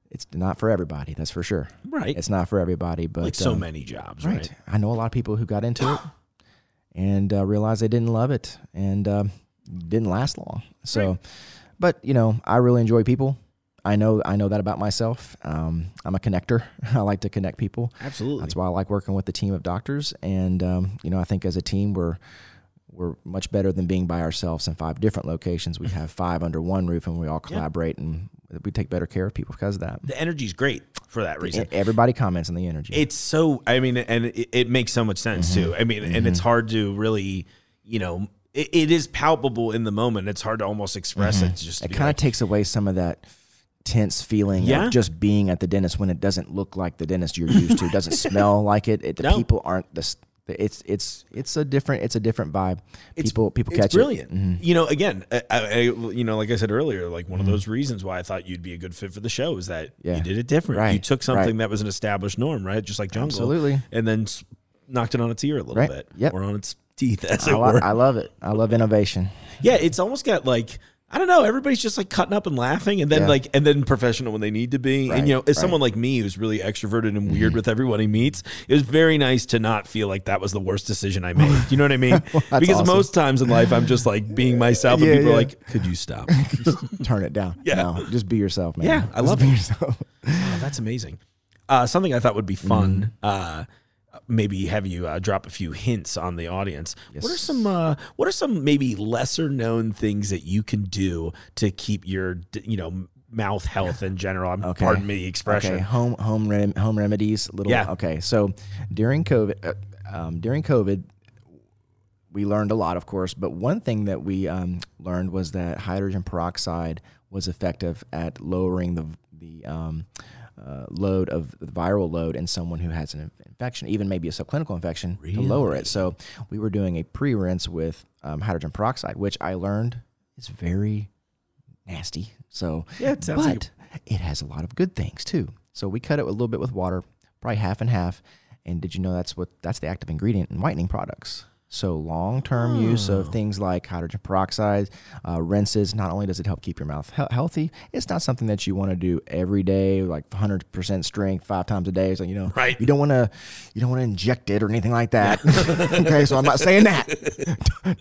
It's not for everybody, that's for sure. Right. It's not for everybody, but like so um, many jobs, Right. right? I know a lot of people who got into it and uh, realized they didn't love it and um, didn't last long. So, but you know, I really enjoy people. I know I know that about myself. Um, I'm a connector. I like to connect people. Absolutely. That's why I like working with the team of doctors. And um, you know, I think as a team, we're we're much better than being by ourselves in five different locations. We have five under one roof, and we all collaborate, and we take better care of people because of that. the energy's great for that reason. Everybody comments on the energy. It's so I mean, and it, it makes so much sense Mm-hmm. too. I mean, and it's hard to really, you know, it, it is palpable in the moment. It's hard to almost express it. Just Mm-hmm. it kind like, of takes away some of that tense feeling Yeah. of just being at the dentist when it doesn't look like the dentist you're used to. It doesn't smell like it. it the No. people aren't this. It's it's it's a different it's a different vibe. It's- people people it's catch brilliant. it. Mhm. You know, again, I, I, you know, like I said earlier, like one Mm-hmm. of those reasons why I thought you'd be a good fit for the show is that Yeah. you did it different. You took something right. that was an established norm, right? Just like jungle, Absolutely. and then knocked it on its ear a little Right. bit, Yep. or on its teeth, as I, it were. I love it. I love innovation. yeah, it's almost got like. I don't know. Everybody's just like cutting up and laughing, and then Yeah. like, and then professional when they need to be. Right, and you know, as right. Someone like me who's really extroverted and weird with everyone he meets, it was very nice to not feel like that was the worst decision I made. You know what I mean? because awesome. most times in life, I'm just like being myself, and Yeah, people are like, "Could you stop?" Turn it down. Yeah. No, just be yourself, man. Yeah, I Just love it. yourself. Oh, that's amazing. Uh, something I thought would be fun. Mm-hmm. Uh, maybe have you uh, drop a few hints on the audience. What are some? Uh, what are some maybe lesser known things that you can do to keep your, you know, mouth health in general? I'm, Okay. Pardon me the expression. Okay, home home rem- home remedies. Little. Yeah. Okay, so during COVID, uh, um, during COVID, we learned a lot, of course. But one thing that we um, learned was that hydrogen peroxide was effective at lowering the the um, uh, load of viral load in someone who has an infection, even maybe a subclinical infection, to lower it. So we were doing a pre rinse with um, hydrogen peroxide, which I learned is very nasty. So Yeah, it sounds but like it has a lot of good things too. So we cut it a little bit with water, probably half and half. And did you know that's what that's the active ingredient in whitening products? So long term use Oh. of things like hydrogen peroxide, uh, rinses. Not only does it help keep your mouth he- healthy, it's not something that you want to do every day, like 100 percent strength five times a day. So you know, Right. You don't want to you don't want to inject it or anything like that. okay, so I'm not saying that.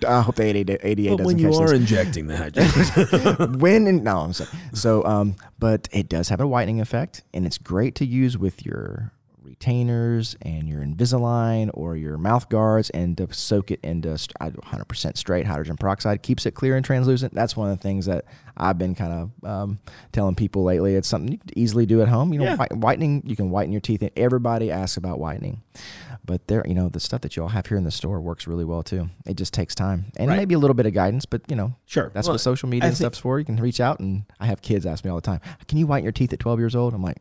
I hope the ADA, ADA But doesn't when you are this injecting the hydrogen, when in, no, I'm sorry. So, um, but it does have a whitening effect, and it's great to use with your retainers and your Invisalign or your mouth guards, and to soak it into st- 100% straight hydrogen peroxide keeps it clear and translucent. That's one of the things that I've been kind of um, telling people lately. It's something you can easily do at home. You know, Yeah. whitening. You can whiten your teeth. And everybody asks about whitening. But there, you know, the stuff that you all have here in the store works really well too. It just takes time and Right. maybe a little bit of guidance, but you know, Sure. That's Well, what social media I and stuff's for. You can reach out, and I have kids ask me all the time, "Can you whiten your teeth at 12 years old?" I'm like,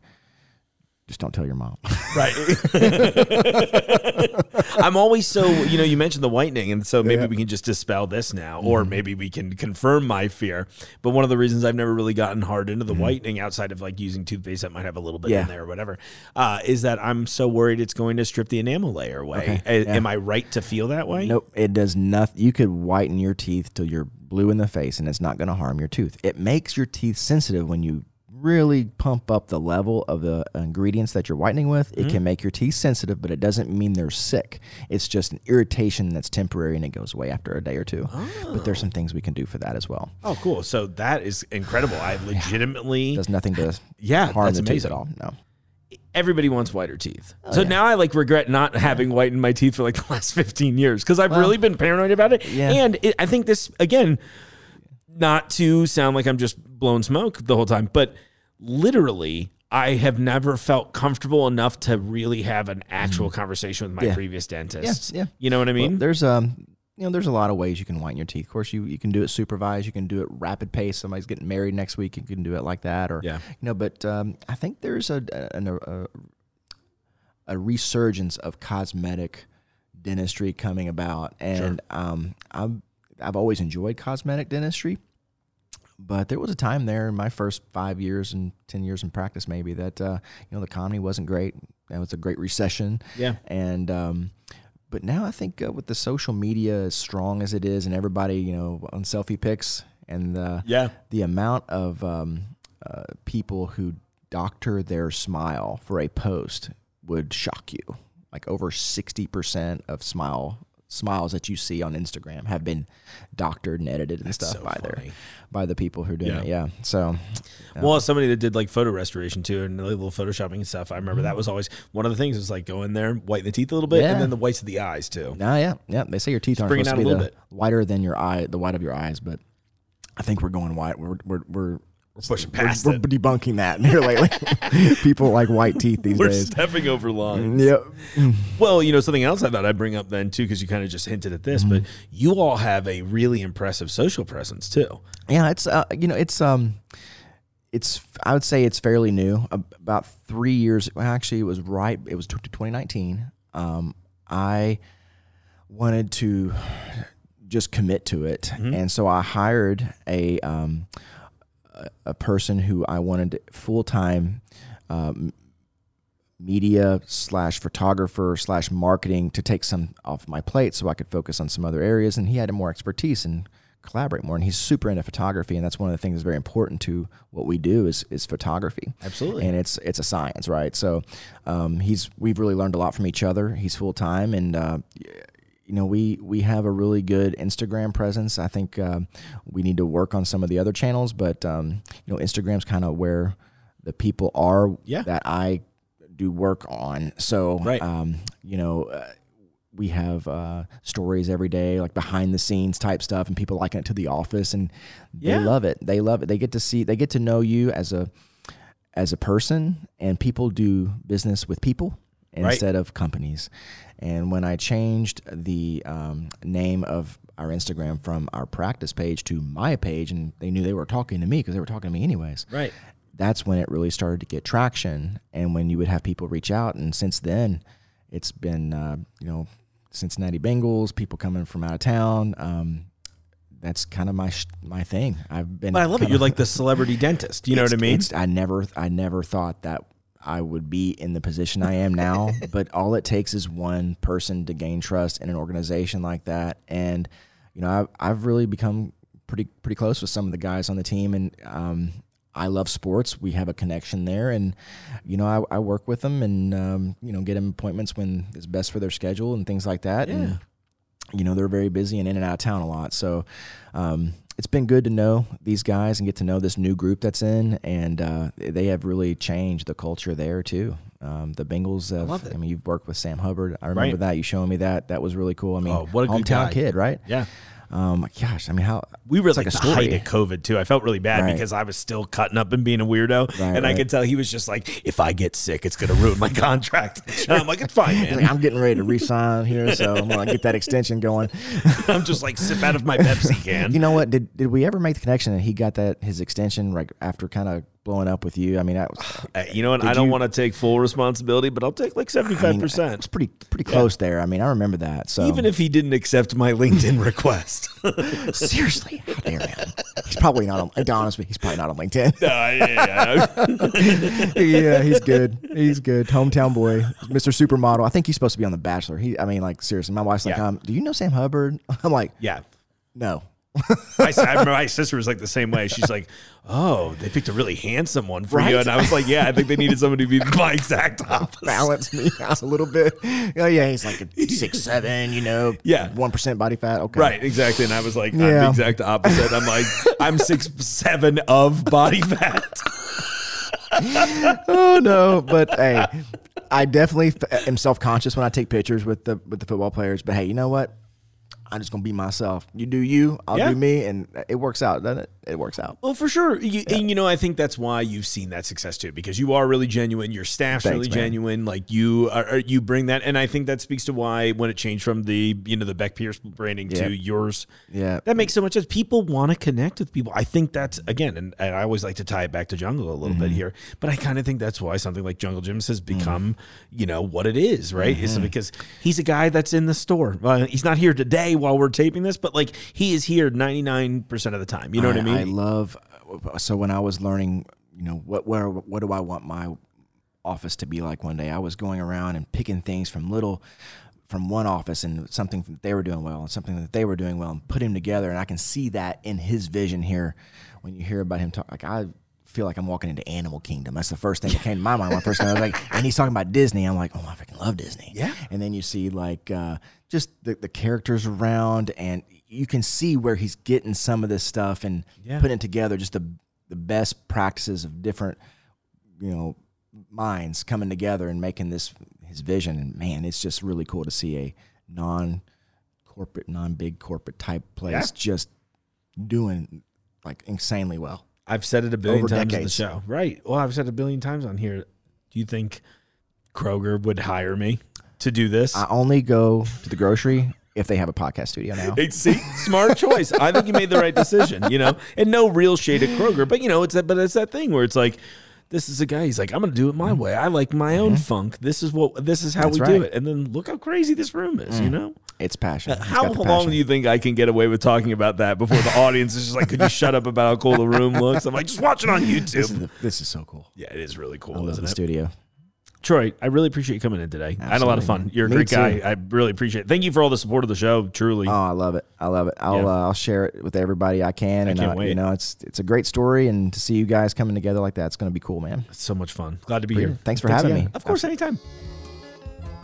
just don't tell your mom. Right. I'm always so, you know, you mentioned the whitening, and so maybe Yeah. Mm-hmm. we can just dispel this now, or maybe we can confirm my fear. But one of the reasons I've never really gotten hard into the whitening outside of like using toothpaste that might have a little bit Mm-hmm. Yeah. in there or whatever, uh, is that I'm so worried it's going to strip the enamel layer away. Okay, A- yeah. Am I right to feel that way? nope, it does nothing. You could whiten your teeth till you're blue in the face, and it's not going to harm your tooth. It makes your teeth sensitive when you really pump up the level of the ingredients that you're whitening with. It mm-hmm. can make your teeth sensitive, but it doesn't mean they're sick. It's just an irritation that's temporary and it goes away after a day or two. But there's some oh. things we can do for that as well. Oh, cool. So that is incredible. I legitimately, Does nothing to yeah, harm that's the teeth at all. No. everybody wants whiter teeth. Oh, so now I like regret not having whitened my teeth for like the last 15 years because I've really been paranoid about it. Yeah. And it, I think this, again, not to sound like I'm just blowing smoke the whole time, but literally, I have never felt comfortable enough to really have an actual conversation with my Mm. Yeah. previous dentist. Yeah, yeah. You know what I Well, mean? there's um you know there's a lot of ways you can whiten your teeth. Of course, you you can do it supervised. You can do it rapid pace. Somebody's getting married next week. You can do it like that, or Yeah. you know. But um, I think there's a a, a a resurgence of cosmetic dentistry coming about, and um, I'm I've always enjoyed cosmetic dentistry. But there was a time there in my first five years and ten years in practice, maybe that uh, you know the economy wasn't great. There was a great recession, Yeah. and um, but now I think uh, with the social media as strong as it is, and everybody you know on selfie pics, and the Yeah. the amount of um, uh, people who doctor their smile for a post would shock you. Like over sixty percent of smile smiles that you see on Instagram have been doctored and edited and stuff so by their by the people who are doing Yeah. it. Yeah. So Well, as somebody that did like photo restoration too and a little photoshopping and stuff, I remember that was always one of the things was like go in there, whiten the teeth a little bit, Mm-hmm. Yeah. and then the whites of the eyes too. No, yeah, yeah. They say your teeth aren't bring it supposed to be a the little whiter than your eye, the white of your eyes, but I think we're going white. We're we're we're, We're pushing we're, past we're debunking that here lately. People like white teeth these We're days. stepping over lines. Yep. Well, you know, something else I thought I'd bring up then too, because you kind of just hinted at this, but you all have a really impressive social presence too. Yeah, it's uh, you know it's um it's I would say it's fairly new. About three years. Actually, it was right. It was 2019. Um, I wanted to just commit to it, and so I hired a um, a, a person who I wanted full time. Um, media slash photographer slash marketing to take some off my plate so I could focus on some other areas. And he had more expertise and collaborate more. And he's super into photography, and that's one of the things that's very important to what we do is is photography. Absolutely. and it's it's a science, right? So um, he's we've really learned a lot from each other. He's full time, and uh, you know we we have a really good Instagram presence. I think um, we need to work on some of the other channels, but um, you know Instagram's kind of where the people are Yeah. that I do work on. So, Right. um, you know, uh, we have uh, stories every day, like behind the scenes type stuff, and people liken it to The Office, and Yeah. they love it. They love it. They get to see, they get to know you as a as a person, and people do business with people Right. instead of companies. And when I changed the um, name of our Instagram from our practice page to my page, and they knew they were talking to me because they were talking to me anyways Right. that's when it really started to get traction and when you would have people reach out and since then it's been uh, you know cincinnati bengals people coming from out of town um, that's kind of my sh- my thing i've been But I love it. You're like the celebrity dentist. You know what I mean? i never i never thought that i would be in the position i am now but all it takes is one person to gain trust in an organization like that and you know i've, I've really become pretty pretty close with some of the guys on the team and um, I love sports. We have a connection there, and you know, I, I work with them and um, you know get them appointments when it's best for their schedule and things like that. And you know, they're very busy and in and out of town a lot. So um, it's been good to know these guys and get to know this new group that's in, and uh, they have really changed the culture there too. Um, the Bengals. Have, love it. I mean, you've worked with Sam Hubbard. I remember Right. that you showing me that. That was really cool. I mean, Oh, what a hometown kid, right? Yeah. Um, gosh, I mean, how We were like, like a the height story. of COVID too. I felt really bad Right. because I was still cutting up and being a weirdo, Right, and I could tell he was just like, "If I get sick, it's gonna ruin my contract." and I'm like, "It's fine, man." like, I'm getting ready to resign here, so I'm gonna get that extension going. I'm just like sip out of my Pepsi can. You know what? Did did we ever make the connection that he got that his extension like after kind of blowing up with you? I mean, I was you know what? Did I don't want to take full responsibility, but I'll take like seventy five percent. It's pretty pretty close there. I mean, I remember that. So Even if he didn't accept my LinkedIn request. seriously, how dare him? He's probably not on. To be honest with you, he's probably not on LinkedIn. No, yeah, yeah. yeah, he's good. He's good. Hometown boy, Mr. Supermodel. I think he's supposed to be on The Bachelor. He, I mean, like seriously, my wife's like, Yeah. um, do you know Sam Hubbard? I'm like, yeah. no. My, I remember my sister was like the same way. She's like, "Oh, they picked a really handsome one for you," and I was like, "Yeah, I think they needed somebody to be my exact opposite." balance me out a little bit. Oh yeah, he's like a six seven, you know. Yeah. one percent body fat. Okay, Right, exactly. And I was like, I'm the Yeah. exact opposite. I'm like, I'm six seven of body fat. Oh no, but hey, I definitely am self conscious when I take pictures with the with the football players. But hey, you know what? I'm just gonna be myself. You do you, I'll Yeah. do me, and it works out, doesn't it? It works out. Well, for sure. You, And you know, I think that's why you've seen that success too, because you are really genuine. Your staff's Thanks, really man. genuine. Like you are, you bring that, and I think that speaks to why when it changed from the you know the Beck Pearce branding Yeah. to yours, Yeah. that makes so much sense. People want to connect with people. I think that's again, and, and I always like to tie it back to Jungle a little bit mm-hmm. here, but I kind of think that's why something like Jungle Jim's has mm-hmm. become, you know, what it is, right? Is mm-hmm. because he's a guy that's in the store. Well, he's not here today while we're taping this, but like he is here ninety nine percent of the time. You know what I mean? I love. So when I was learning, you know, what where what do I want my office to be like one day? I was going around and picking things from little from one office and something that they were doing well and something that they were doing well and put him together and I can see that in his vision here when you hear about him talk like I feel like I'm walking into Animal Kingdom. That's the first thing that came to my mind when I first started. I was like, and he's talking about Disney. I'm like, oh, I freaking love Disney. Yeah. And then you see like uh, just the, the characters around, and you can see where he's getting some of this stuff and Yeah. putting together just the the best practices of different, you know, minds coming together and making this his vision. And man, it's just really cool to see a non corporate, non big corporate type place Yeah. just doing like insanely well. I've said it a billion times on the show. Right. Well, I've said it a billion times on here. Do you think Kroger would hire me to do this? I only go to the grocery if they have a podcast studio now. See, smart choice. I think you made the right decision. You know, and no real shade at Kroger, but you know, it's that. But it's that thing where it's like, this is a guy. He's like, I'm going to do it my way. I like my own funk. This is what. This is how Mm-hmm. That's we do right. Mm. it. And then look how crazy this room is. You know. It's passion. Uh, How long passion. do you think I can get away with talking about that before the audience is just like, could you shut up about how cool the room looks? I'm like, just watch it on This is, YouTube. the, this is so cool. Yeah, it is really I cool, love isn't the it? studio. Troy, I really appreciate you coming in today. I had a lot of fun. You're a Me great guy. too. I really appreciate it. Thank you for all the support of the show. Truly. Oh, I love it. I love it. I'll Yeah. uh, I'll share it with everybody I can. and can't uh, wait. you know, it's it's a great story, and to see you guys coming together like that, it's going to be cool, man. It's so much fun. Glad to be here. Thanks for having again. me. Of course, anytime.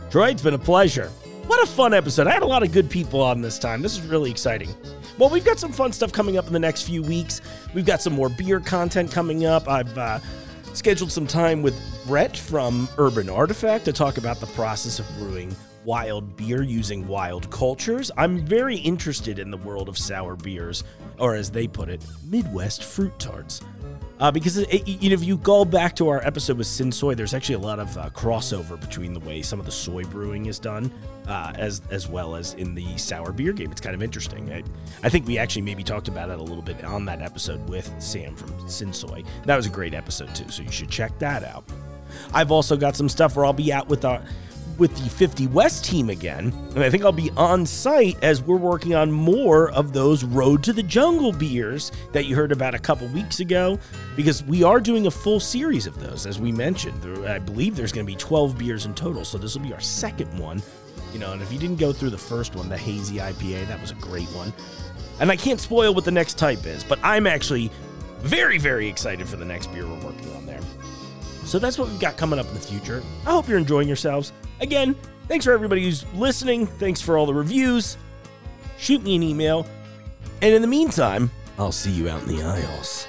Troy, it's been a pleasure. What a fun episode. I had a lot of good people on this time. This is really exciting. Well, we've got some fun stuff coming up in the next few weeks. We've got some more beer content coming up. I've uh, scheduled some time with Brett from Urban Artifact to talk about the process of brewing wild beer using wild cultures. I'm very interested in the world of sour beers, or as they put it, Midwest fruit tarts. Uh, because it, it- you know, if you go back to our episode with Sin Soy, there's actually a lot of uh, crossover between the way some of the soy brewing is done, uh, as as well as in the sour beer game. It's kind of interesting. I, I think we actually maybe talked about it a little bit on that episode with Sam from Sin Soy. That was a great episode too, so you should check that out. I've also got some stuff where I'll be out with our with the 50 West team again, and I think I'll be on site as we're working on more of those Road to the Jungle beers that you heard about a couple weeks ago, because we are doing a full series of those, as we mentioned. I believe there's going to be 12 beers in total, so this will be our second one. You know, and if you didn't go through the first one, the hazy IPA, that was a great one. And I can't spoil what the next type is, but I'm actually very, very excited for the next beer we're working on there. So that's what we've got coming up in the future. I hope you're enjoying yourselves. Again, thanks for everybody who's listening. Thanks for all the reviews. Shoot me an email. And in the meantime, I'll see you out in the aisles.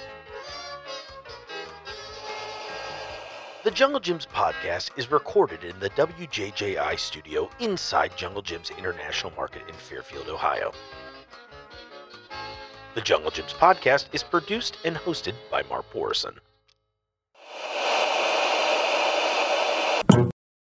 The Jungle Jim's podcast is recorded in the WJJI studio inside Jungle Jim's International Market in Fairfield, Ohio. The Jungle Jim's podcast is produced and hosted by Mark Borison.